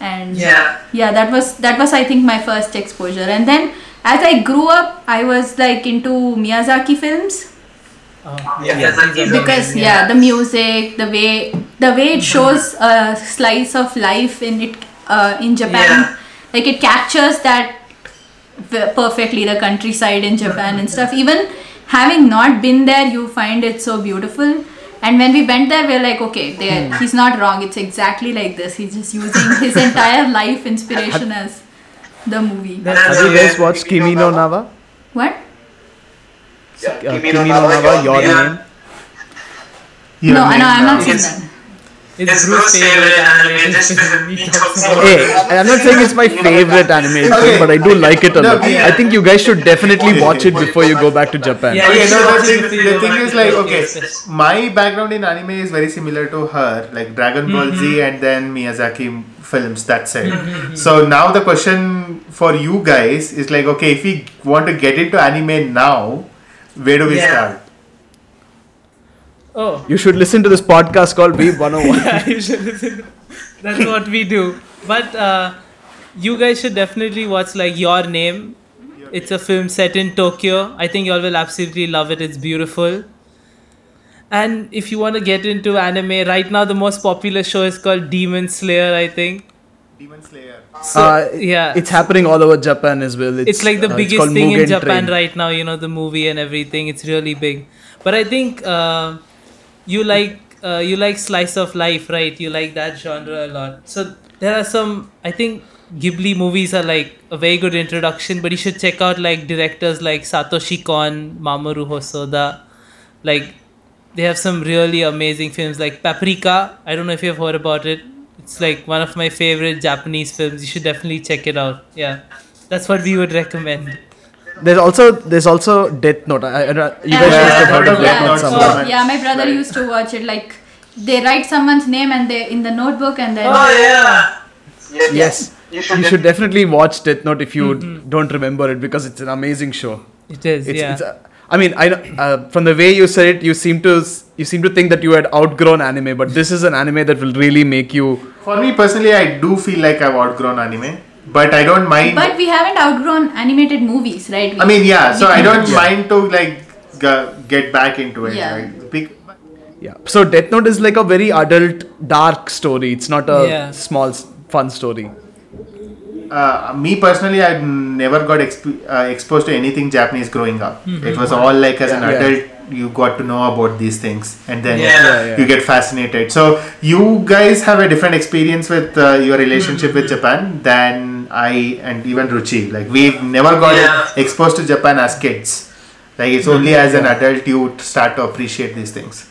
And Yeah. yeah that was that was i think my first exposure. And then as i grew up i was like into miyazaki films Oh, Yeah, yeah, that's these are because amazing. yeah the music the way the way it shows a slice of life in it uh, in japan. Yeah. like it captures that perfectly the countryside in japan and stuff. Even having not been there you find it so beautiful. And when we went there we are like okay there he's not wrong. It's exactly like this. He's just using his entire life inspiration as the movie. Have you guys watched Kimi no Na wa? what? Yeah, Uh, Kimi Kimi no no Na wa, Nawa, your name? Your no, name no, I'm now. not seeing It's- that. It's It's Bruce's Bruce's favorite favorite anime. anime, Just just we we talk talk about Hey, I'm not saying it's my favorite anime, Okay. but I do like it a No, lot. yeah. I think you guys should definitely watch it before you go back to Japan. Yeah, Okay, you no, the thing, the thing is like, okay, my background in anime is very similar to her, like Dragon Ball Z and then Miyazaki films, that's it. so now the question for you guys is like, okay, if we want to get into anime now, where do we Yeah. start? Oh, You should listen to this podcast called Weeb 101. yeah, you should listen. That's what we do. But uh, you guys should definitely watch like Your Name. It's a film set in Tokyo. I think you all will absolutely love it. It's beautiful. And if you want to get into anime, right now the most popular show is called Demon Slayer. I think. Demon Slayer. So, Uh, yeah, It's happening all over Japan as well. it's like the uh, biggest called thing in Japan Train. right now. You know the movie and everything. It's really big. But I think uh, you like uh, you like slice of life, right? You like that genre a lot. So there are some. I think Ghibli movies are like a very good introduction. But you should check out like directors like Satoshi Kon, Mamoru Hosoda. Like they have some really amazing films like Paprika. I don't know if you've heard about it. It's like one of my favorite Japanese films. You should definitely check it out. Yeah, that's what we would recommend. There's also there's also Death Note. I, I, I- you guys Yeah, must have heard of yeah, Death Note yeah. somewhere. Oh, yeah my brother used to watch it like they write someone's name and they in the notebook and then Oh yeah. Yes. Yes. You should. You should definitely watch Death Note if you mm-hmm. don't remember it because it's an amazing show. It is, It's, yeah. it's a, I mean, I uh, from the way you said it, you seem to you seem to think that you had outgrown anime, but this is an anime that will really make you. For me personally, I do feel like I've outgrown anime but I don't mind. But we haven't outgrown animated movies, right? We- I mean, yeah. So I don't mind to like g- get back into it. Yeah. Right? Bec- Yeah. So Death Note is like a very adult, dark story. It's not a Yeah. small, fun story. Uh, me personally, I never got exp- uh, exposed to anything Japanese growing up. It was all like as an Yeah. adult, you got to know about these things, and then Yeah. Yeah, yeah. you get fascinated. So you guys have a different experience with uh, your relationship with Japan than I and even Ruchi. Like we've never got Yeah. exposed to Japan as kids. Like it's only as an adult you start to appreciate these things.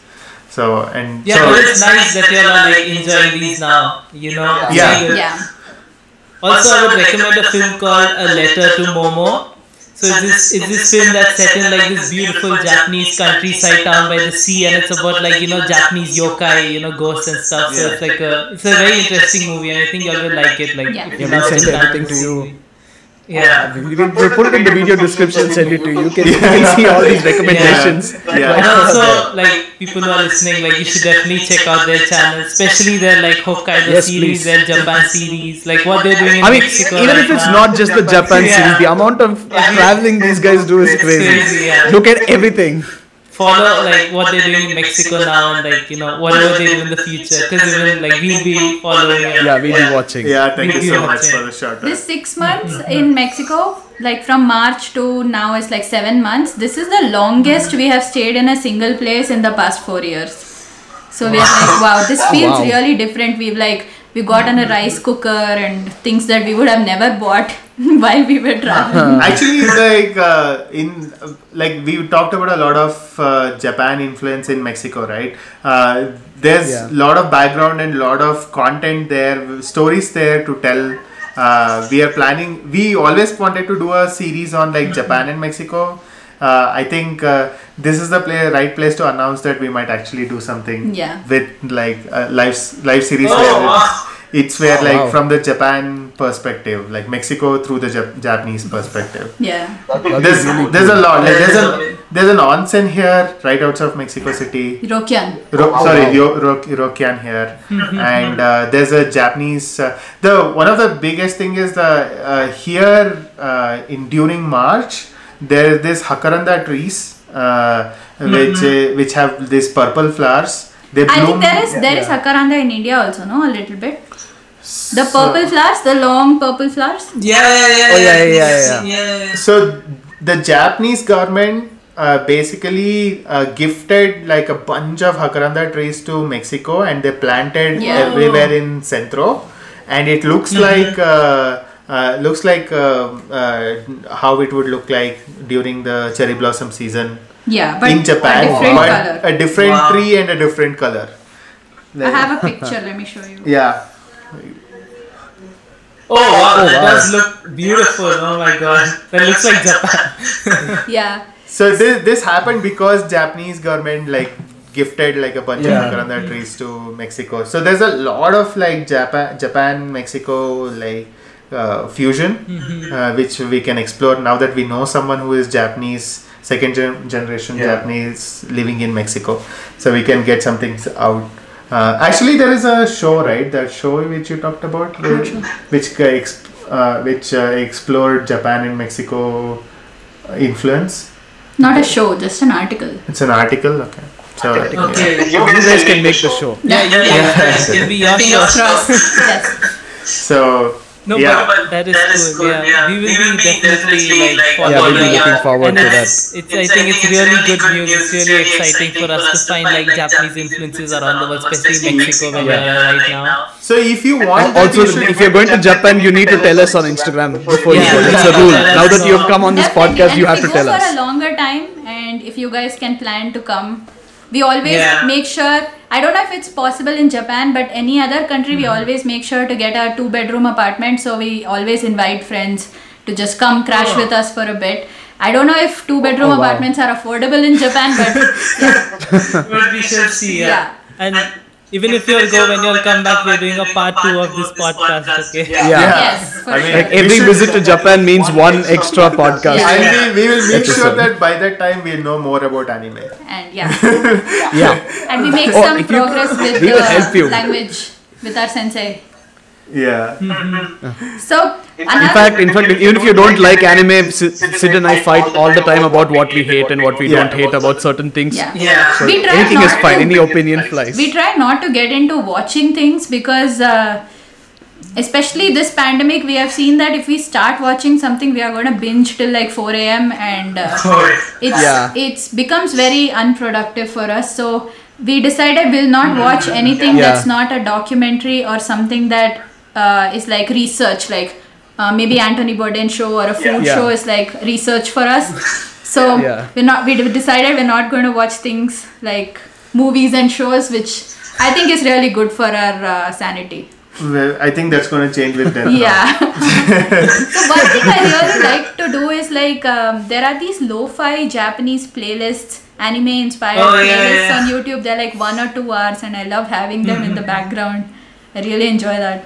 So and Yeah, so but it's nice that you're like enjoying these now. You know. It's Yeah. Yeah. Also, I would recommend a film called A Letter to Momo. So it's this it's this film that's set in like this beautiful Japanese countryside town by the sea, and it's about like you know Japanese yokai, you know ghosts and stuff. So it's like a it's a very interesting movie, and I think you will like it. Like Yeah. if Yeah, you we'll love send everything to you. Yeah. We will we'll put it in the video description and send it to you. You can, you can see all these recommendations. Yeah. And also, like people who are listening, like you should definitely check out their channel, especially their like Hokkaido Yes, series, please. their Japan series, like what they're doing in I mean, Mexico. even right if it's now. not just the Japan Yeah. series, the amount of traveling these guys do is crazy. crazy, yeah. Look at everything. Follow like what they're doing in Mexico now and like you know whatever they do in the future because even like we'll be following it. Yeah, we'll be watching. yeah, thank you so Yeah. much for the shout. This six mm-hmm. months in Mexico, like from March to now, is like seven months. This is the longest mm-hmm. we have stayed in a single place in the past four years. So we're like, wow, this oh, feels Wow. really different. We've like we got on a rice cooker and things that we would have never bought while we were traveling. Actually, like uh, in like we talked about a lot of uh, Japan influence in Mexico, right? Uh, there's Yeah. a lot of background and a lot of content there, stories there to tell. Uh, we are planning. We always wanted to do a series on like Japan and Mexico. Uh, I think uh, this is the play, right place to announce that we might actually do something Yeah. with like a live live series. Oh, where wow. it's, it's where Oh, like wow. from the Japan perspective, like Mexico through the Jap- Japanese perspective Yeah. there's there's a lot like there's a there's an onsen here right outside of Mexico City. Rokyan. Ro- sorry, Ryo- Ro- Rokyan here, and uh, there's a Japanese. Uh, the one of the biggest thing is the uh, here uh, in during March there this Jacaranda trees uh, which uh, which have these purple flowers. They bloom. I think there is there is Yeah. Jacaranda in India also, no? A little bit. The So- purple flowers, the long purple flowers. Yeah, yeah, yeah. Oh, yeah, yeah, yes, yeah, yeah, yeah. So the Japanese government uh, basically uh, gifted like a bunch of jacaranda trees to Mexico, and they planted Yeah. everywhere in Centro, and it looks like. Uh, uh, looks like uh, uh, how it would look like during the cherry blossom season Yeah, but in Japan, a different but color. a different Wow. tree and a different color. I have a picture. Let me show you. Yeah, Oh wow, Oh, that wow. does look beautiful. Oh my god, that looks like Japan. Yeah. So this this happened because Japanese government like gifted like a bunch Yeah. of jacaranda trees to Mexico. So there's a lot of like Japan Japan Mexico like uh, fusion, uh, which we can explore now that we know someone who is Japanese second gen- generation Yeah. Japanese living in Mexico. So we can get some things out. Uh, actually, there is a show, right? That show which you talked about, which which, uh, exp- uh, which uh, explored Japan and Mexico influence. Not a show, just an article. It's an article, okay. So Okay. You guys can make the show. yeah, you Yeah. guys can be your Fingers show. yes. so No, Yeah. but that is cool. Yeah. we will be definitely like Yeah, we'll be looking forward and to it's, it's I think it's really good news. It's really exciting for us to find like Japanese influences around the world, especially Mexico where we are right now. so if you want that, Also, you if you're going to Japan, you need to tell us on Instagram before you Yeah. go. It's a rule. Now that you have come on this podcast, you have we to go tell for us. a longer time, and if you guys can plan to come, we always Yeah. make sure. I don't know if it's possible in Japan, but any other country, we Mm-hmm. always make sure to get a two-bedroom apartment. So we always invite friends to just come crash with us for a bit. I don't know if two-bedroom Oh, wow. apartments are affordable in Japan, but But we shall see. Yeah. Yeah. And even if you'll go when you'll come back, we're doing a part two of this podcast. Okay. Yeah. yes, I mean. Like every visit to Japan means one extra podcast. Yeah. and we, we will make sure that by that time we know more about anime. and yeah, Yeah. and we make Oh, some if you- progress with we the help you. language with our sensei. Yeah. So In another fact, in fact, even if you don't like anime, Sid Sid and I fight all the time about what we hate and what we Yeah. don't hate about certain things. yeah. Yeah. So We try anything is fine. Any opinion flies. we try not to get into watching things because uh, especially this pandemic we have seen that if we start watching something we are going to binge till like 4 a.m and uh, it's Yeah. it's becomes very unproductive for us so we decided we'll not watch anything Yeah. that's not a documentary or something that uh, is like research like uh, maybe anthony bourdain show or a food Yeah. show is like research for us so Yeah. we're not we decided we're not going to watch things like movies and shows which i think is really good for our uh, sanity Well, I think that's going to change with them. yeah. so one thing I really like to do is like um, there are these lo-fi Japanese playlists, anime inspired Oh, yeah, playlists yeah. on YouTube. They're like one or two hours, and I love having them in the background. I really enjoy that.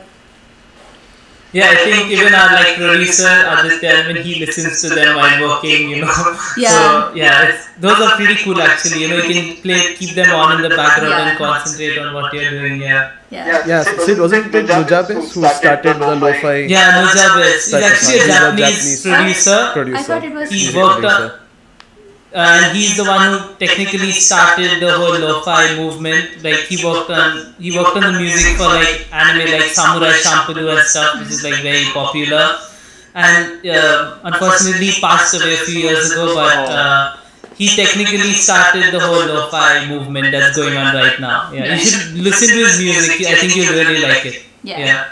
Yeah, I think even our like producer Aditya, when he listens to them while working, you know. Yeah. So yeah, it's, those are pretty cool actually. You know, you can play, keep them on in the background Yeah. and concentrate on what you're doing. Yeah. Yeah. Yeah, Sid, wasn't it Nujabes who started the lo-fi Yeah, Nujabes. He's actually a he's Japanese, Japanese producer. producer? I thought it was. He He's worked on, and he's the one who technically started the whole lo-fi movement. Like he worked on he worked on the music for like anime like Samurai Champloo and stuff, which is like very popular. And uh, unfortunately passed away a few years ago, but uh, he technically started the whole lo-fi movement that's going on right now. Yeah, you should listen to his music. I think you'll really like it. Yeah. Yeah.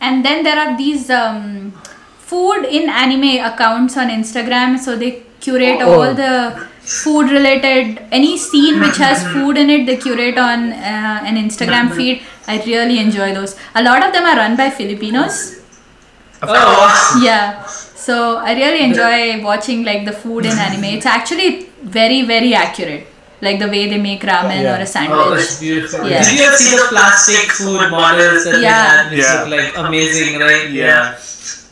And then there are these um, food in anime accounts on Instagram. So they curate Oh. all the food related, any scene which has food in it, they curate on uh, an Instagram feed. I really enjoy those. A lot of them are run by Filipinos. Oh, Yeah. So I really enjoy watching like the food in anime. It's actually very, very accurate. Like the way they make ramen Yeah. or a Oh, sandwich. that's beautiful. Yeah. Did you ever see the plastic food models that Yeah. they had, which Yeah. look like amazing, right? Yeah.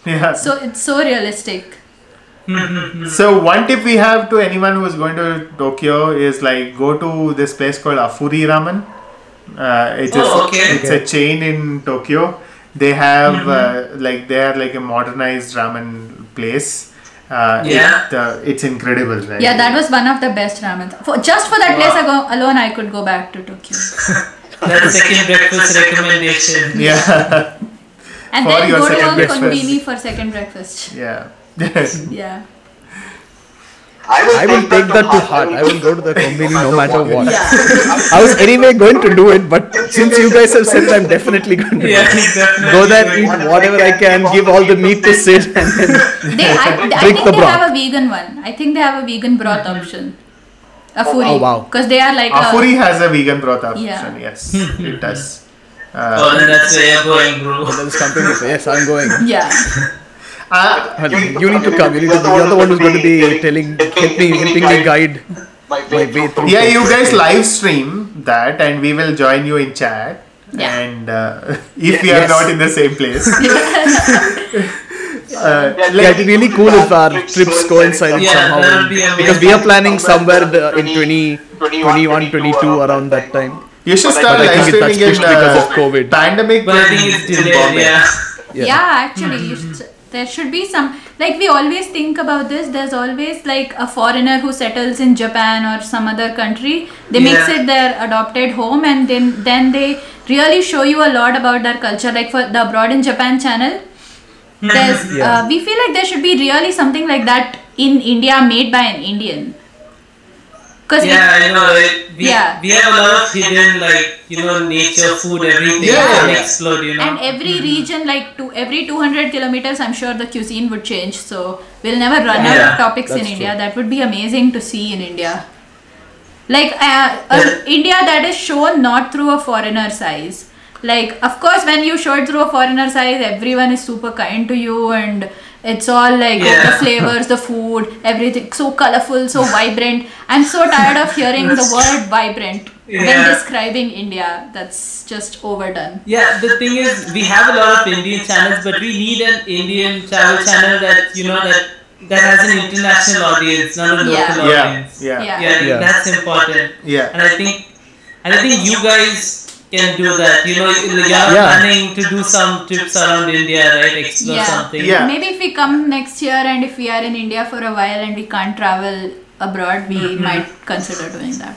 Yeah. So it's so realistic. So one tip we have to anyone who is going to Tokyo is like go to this place called Afuri Ramen. Uh, it is Oh, okay. it's a chain in Tokyo. They have uh, like they are like a modernized ramen place. Uh, Yeah. it, uh, it's incredible. Right? Yeah, that was one of the best ramen. For just for that place ago, alone, I could go back to Tokyo. That's second breakfast recommendation. Yeah, And For then go to second a konbini for second breakfast. yeah. Yeah. I will take that to heart. I will go to the konbini no matter what. Yeah. I was anyway going to do it, but since you guys have said I'm definitely going to do Yeah, it. definitely Go there, eat whatever I can, give all the meat to Sid, and then They, I, I Drink think the they broth. have a vegan one. I think they have a vegan broth option. Afuri. Oh, wow. Because they are like Afuri has a vegan broth option. Yeah. Yes, it does. Oh, Uh, then that's where you're going, bro. this company say, yes, I'm going. a yeah. Uh, And you need to come. You need to. You're the one who's going to be telling, help me, helping me guide my my way through. yeah, you guys live stream that, and we will join you in chat. Yeah. And uh, if we are Yes. not in the same place, uh, Yeah, it'd be really cool if our trips coincide Yeah, somehow. be because we are planning somewhere the- in 20, 21, 22 around that time. you should But start think live streaming in pushed because uh, of COVID. pandemic. But I think it's in delayed, yeah. Yeah. Yeah, actually, you should, there should be some. Like, we always think about this. There's always like a foreigner who settles in Japan or some other country. They makes it their adopted home, and then then they really show you a lot about their culture. Like for the Abroad in Japan channel, there's Yeah. uh, we feel like there should be really something like that in India made by an Indian. Because Yeah, I know. It, we, Yeah. we have a lot of hidden, like, you know, nature, food, everything Yeah, yeah. explode, you know. And every region, like to every 200 kilometers, I'm sure the cuisine would change. So we'll never run out of topics in that's India. true. That would be amazing to see in India. Like uh, uh, India that is shown not through a foreigner's eyes. Like, of course, when you show it through a foreigner's eyes, everyone is super kind to you and it's all like Yeah. the flavors, the food, everything so colorful, so vibrant. I'm so tired of hearing the word vibrant when describing India. That's just overdone. Yeah, the thing is, we have a lot of Indian channels, but we need an Indian travel channel that, you know, that that has an international audience, not a local Yeah. Yeah, audience. yeah, Yeah. Yeah, Yeah. that's important. yeah. And I think, and I think you guys can do that. You know, you're Yeah. planning to do some trips around India, right? Explore Yeah. something. Yeah. Maybe if we come next year and if we are in India for a while and we can't travel abroad, we Mm-hmm. might consider doing that.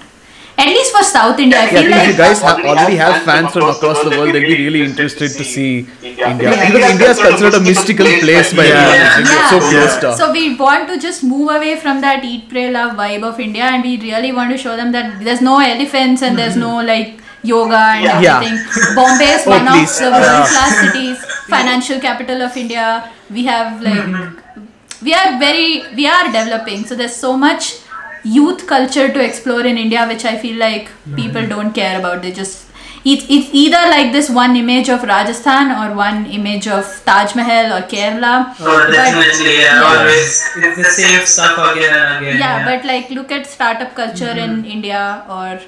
At least for South India, I Yeah, feel if you guys have, already have fans from across the world, they'd be really interested to see India. Because India is considered a mystical place by Yeah. everyone. I think It's so Yeah. close to. So we want to just move away from that eat, pray, love vibe of India, and we really want to show them that there's no elephants and there's no like yoga and. Yeah. everything. Bombay is Oh, one please. of the world class cities, financial capital of India. We have like Mm-hmm. we are very we are developing. So there's so much youth culture to explore in India, which I feel like Mm-hmm. people don't care about. They just it's, it's either like this one image of Rajasthan or one image of Taj Mahal or Kerala. Oh, But- definitely. Yeah, Yeah. always. It's the same stuff again and again. yeah, but like look at startup culture in Mm-hmm. India or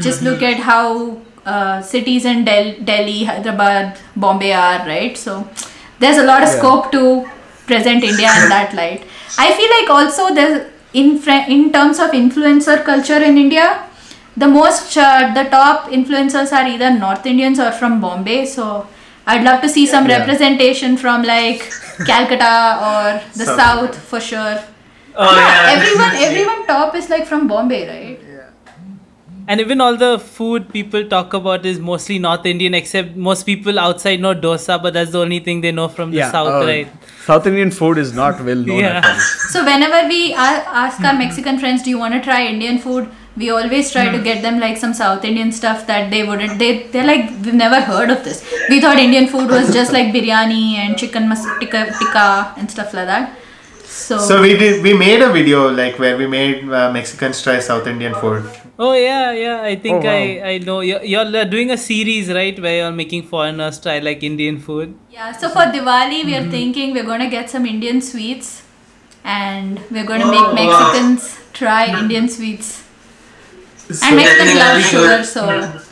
just look at how uh, cities in Del- Delhi, Hyderabad, Bombay are, right? So there's a lot of Yeah. scope to present India in that light. I feel like also there's in fr- in terms of influencer culture in India, the most uh, the top influencers are either North Indians or from Bombay. So I'd love to see some Yeah. representation from like Calcutta or the South South for sure. Oh, yeah. everyone everyone top is like from Bombay, right? And even all the food people talk about is mostly North Indian, except most people outside know dosa, but that's the only thing they know from the Yeah, south, uh, right? South Indian food is not well known Yeah. at all. So whenever we ask our Mexican friends, "Do you want to try Indian food?" We always try to get them like some South Indian stuff that they wouldn't. They they're like we've never heard of this. We thought Indian food was just like biryani and chicken mas- tikka, tikka and stuff like that. So, So we did. We made a video like where we made uh, Mexicans try South Indian food. Oh yeah, yeah. I think Oh, wow. I I know you're, you're doing a series, right, where you're making foreigners try like Indian food. yeah. So for Diwali, we are thinking we're gonna get some Indian sweets, and we're gonna make Mexicans try Indian sweets. And Mexicans Yeah, love we sugar, so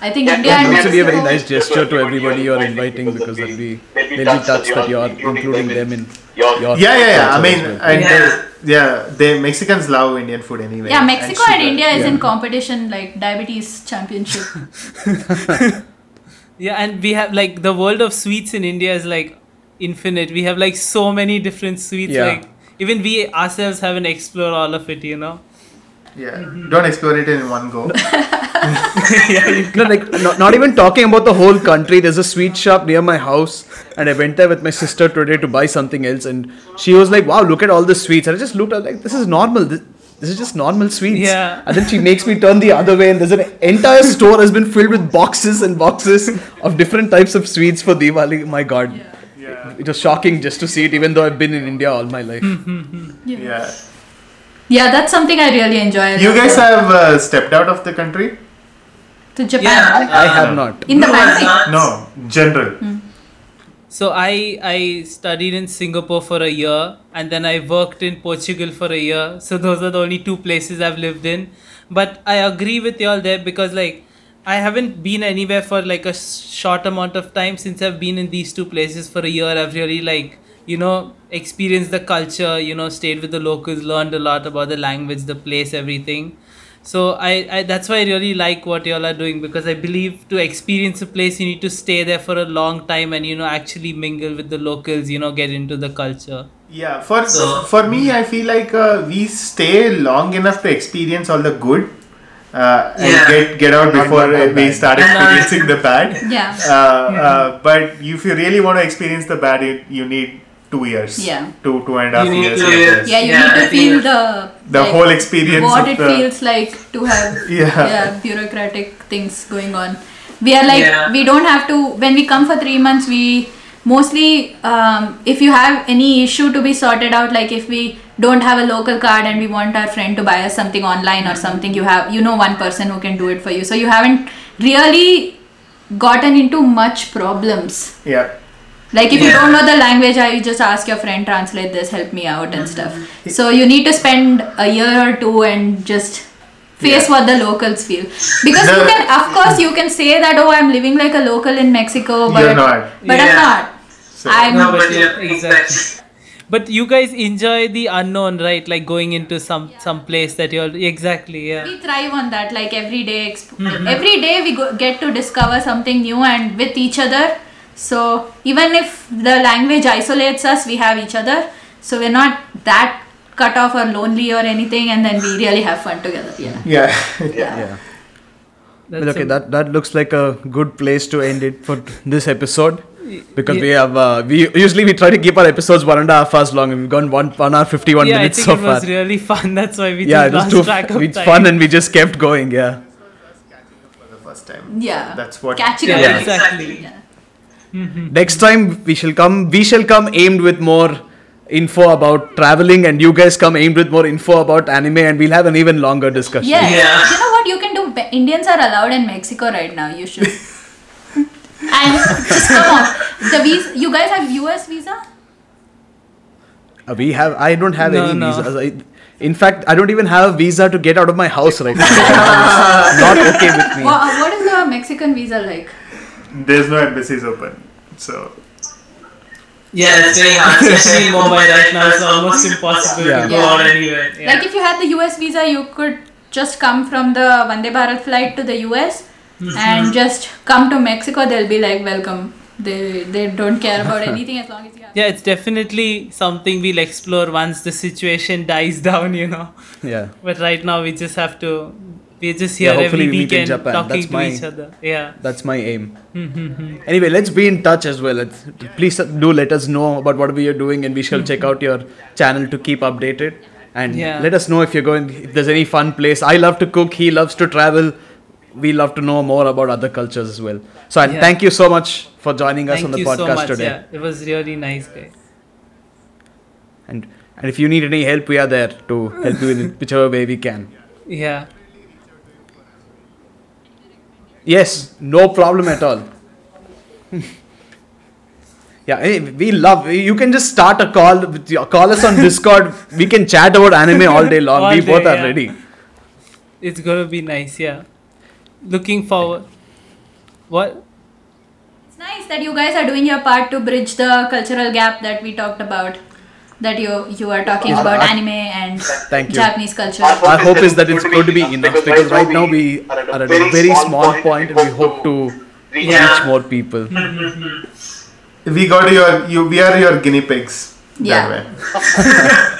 I think India That and would be a very nice gesture to everybody you're inviting because they'll be they'll be touched that you're including them in your Yeah, yeah, yeah. I mean, and Yeah. uh, yeah, they Mexicans love Indian food anyway. Yeah, Mexico and, sugar. India is Yeah. in competition like diabetes championship. Yeah, and we have like the world of sweets in India is like infinite. We have like so many different sweets. Yeah. Like even we ourselves haven't explored all of it. You know. Yeah, mm-hmm. don't explore it in one go. No, like not, not even talking about the whole country. There's a sweet shop near my house, and I went there with my sister today to buy something else, and she was like, "Wow, look at all the sweets." And I just looked, I was like, "This is normal. This, this is just normal sweets." Yeah. And then she makes me turn the other way, and there's an entire store has been filled with boxes and boxes of different types of sweets for Diwali. My God, Yeah, it was shocking just to see it, even though I've been in India all my life. Mm-hmm. yeah. Yeah, that's something I really enjoy. You guys have uh, stepped out of the country? to Japan Yeah. I have not. in the No, pandemic. No, general. So I I studied in Singapore for a year and then I worked in Portugal for a year. So those are the only two places I've lived in. But I agree with y'all there because like I haven't been anywhere for like a short amount of time since I've been in these two places for a year. I've really like you know experienced the culture, you know, stayed with the locals, learned a lot about the language, the place, everything. So I, I that's why I really like what y'all are doing because I believe to experience a place you need to stay there for a long time and you know actually mingle with the locals, you know, get into the culture. Yeah, for So- for me, I feel like uh, we stay long enough to experience all the good. Uh, and Yeah. get get out before not uh, we bad. start uh, experiencing the bad. Yeah. Uh, uh, but if you really want to experience the bad, you, you need two years. Yeah. Two two and a half years. two yes, years. Yeah, you Yeah, need to feel the The like, whole experience what of it the feels like to have Yeah. yeah bureaucratic things going on. We are like Yeah. we don't have to when we come for three months. We mostly um, if you have any issue to be sorted out, like if we don't have a local card and we want our friend to buy us something online or something, you have you know one person who can do it for you. So you haven't really gotten into much problems. yeah. Like if you don't know the language, I just ask your friend translate this, help me out and mm-hmm. stuff. So you need to spend a year or two and just face Yeah. what the locals feel. Because you can, of course, you can say that oh, I'm living like a local in Mexico, but You're not. but I'm not. So- I'm No, but exactly. but you guys enjoy the unknown, right? Like going into some some place that you're exactly yeah. we thrive on that like every day exp- mm-hmm. every day we go- get to discover something new and with each other so even if the language isolates us we have each other so we're not that cut off or lonely or anything and then we really have fun together yeah Yeah. Yeah. That's Well, okay, a- that that looks like a good place to end it for this episode. Because yeah. we have uh, we usually we try to keep our episodes one and a half hours long and we've gone one one hour fifty one yeah, I minutes think so it far. was really fun. That's why we yeah, just it was lost too track of it's time. fun and we just kept going. Yeah. For the first time. yeah That's what. catching Yeah, up Yeah. exactly. Yeah. Next time we shall come. We shall come aimed with more info about traveling, and you guys come aimed with more info about anime, and we'll have an even longer discussion. Yes. Yeah. You know what you can do? Indians are allowed in Mexico right now. You should. and just come on. The visa. You guys have US visa? Uh, we have. I don't have No, any no. visas. I, in fact, I don't even have a visa to get out of my house right now. Not okay with me. Wha- what is the Mexican visa like? There's no embassies open. So. Yeah, it's very hard, especially in Mumbai right now. It's almost impossible Yeah. to go Yeah. out anywhere. Yeah. Like if you had the US visa, you could just come from the Vande Bharat flight to the US Mm-hmm. and just come to Mexico. They'll be like, welcome. They they don't care about anything as long as you have. yeah, it's definitely something we'll explore once the situation dies down, you know. Yeah. But right now we just have to. We're just here Yeah, hopefully every we meet in weekend Japan. talking That's to my- each other. Yeah. That's my aim. Hmm, hmm, hmm. anyway, let's be in touch as well. Let's, please uh, do let us know about what we are doing, and we shall check out your channel to keep updated. And Yeah. let us know if you're going. If there's any fun place. I love to cook. He loves to travel. We love to know more about other cultures as well. So, and Yeah. thank you so much for joining us Thank on the you so podcast much. today. Yeah, it was really nice, guys. And and if you need any help, we are there to help you in whichever way we can. Yeah. Yes, no problem at all. yeah, we love. You can just start a call. With your, call us on Discord. we can chat about anime all day long. All we day, both are yeah. ready. It's gonna be nice. Yeah. Looking forward. What? It's nice that you guys are doing your part to bridge the cultural gap that we talked about. That you you are talking about anime and Thank you. Japanese culture. Our hope is that it's going to be enough because right now we are at a very small point and we hope to reach more people. We got your. You. We are your guinea pigs. Yeah.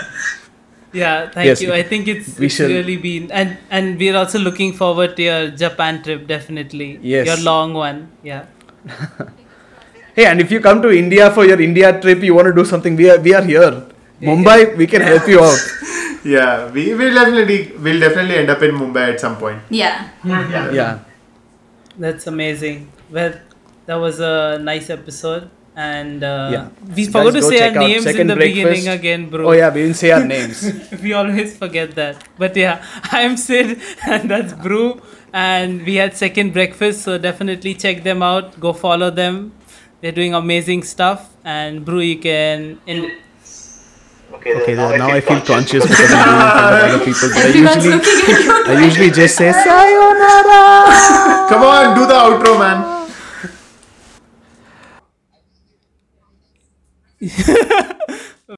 Yeah, thank Yes, you. I think it's, we it's really been and and we're also looking forward to your Japan trip definitely. Yes. Your long one. Yeah. Hey, and if you come to India for your India trip, you want to do something, we are we are here. Mumbai, we can help you out. Yeah. We will definitely. We'll definitely end up in Mumbai at some point. Yeah. Yeah. Yeah. That's amazing. Well, that was a nice episode. And uh, Yeah. we Guys, forgot to say our names in Second the beginning again, bro. Oh yeah, we didn't say our names. we always forget that. But yeah, I'm Sid, and that's Bru. And we had Second Breakfast, so definitely check them out. Go follow them. They're doing amazing stuff. And Bru, you can. In, Okay, then now I feel conscious because I'm doing it in of other people. But I usually, looking at you. I usually just say sayonara. Come on, do the outro, man.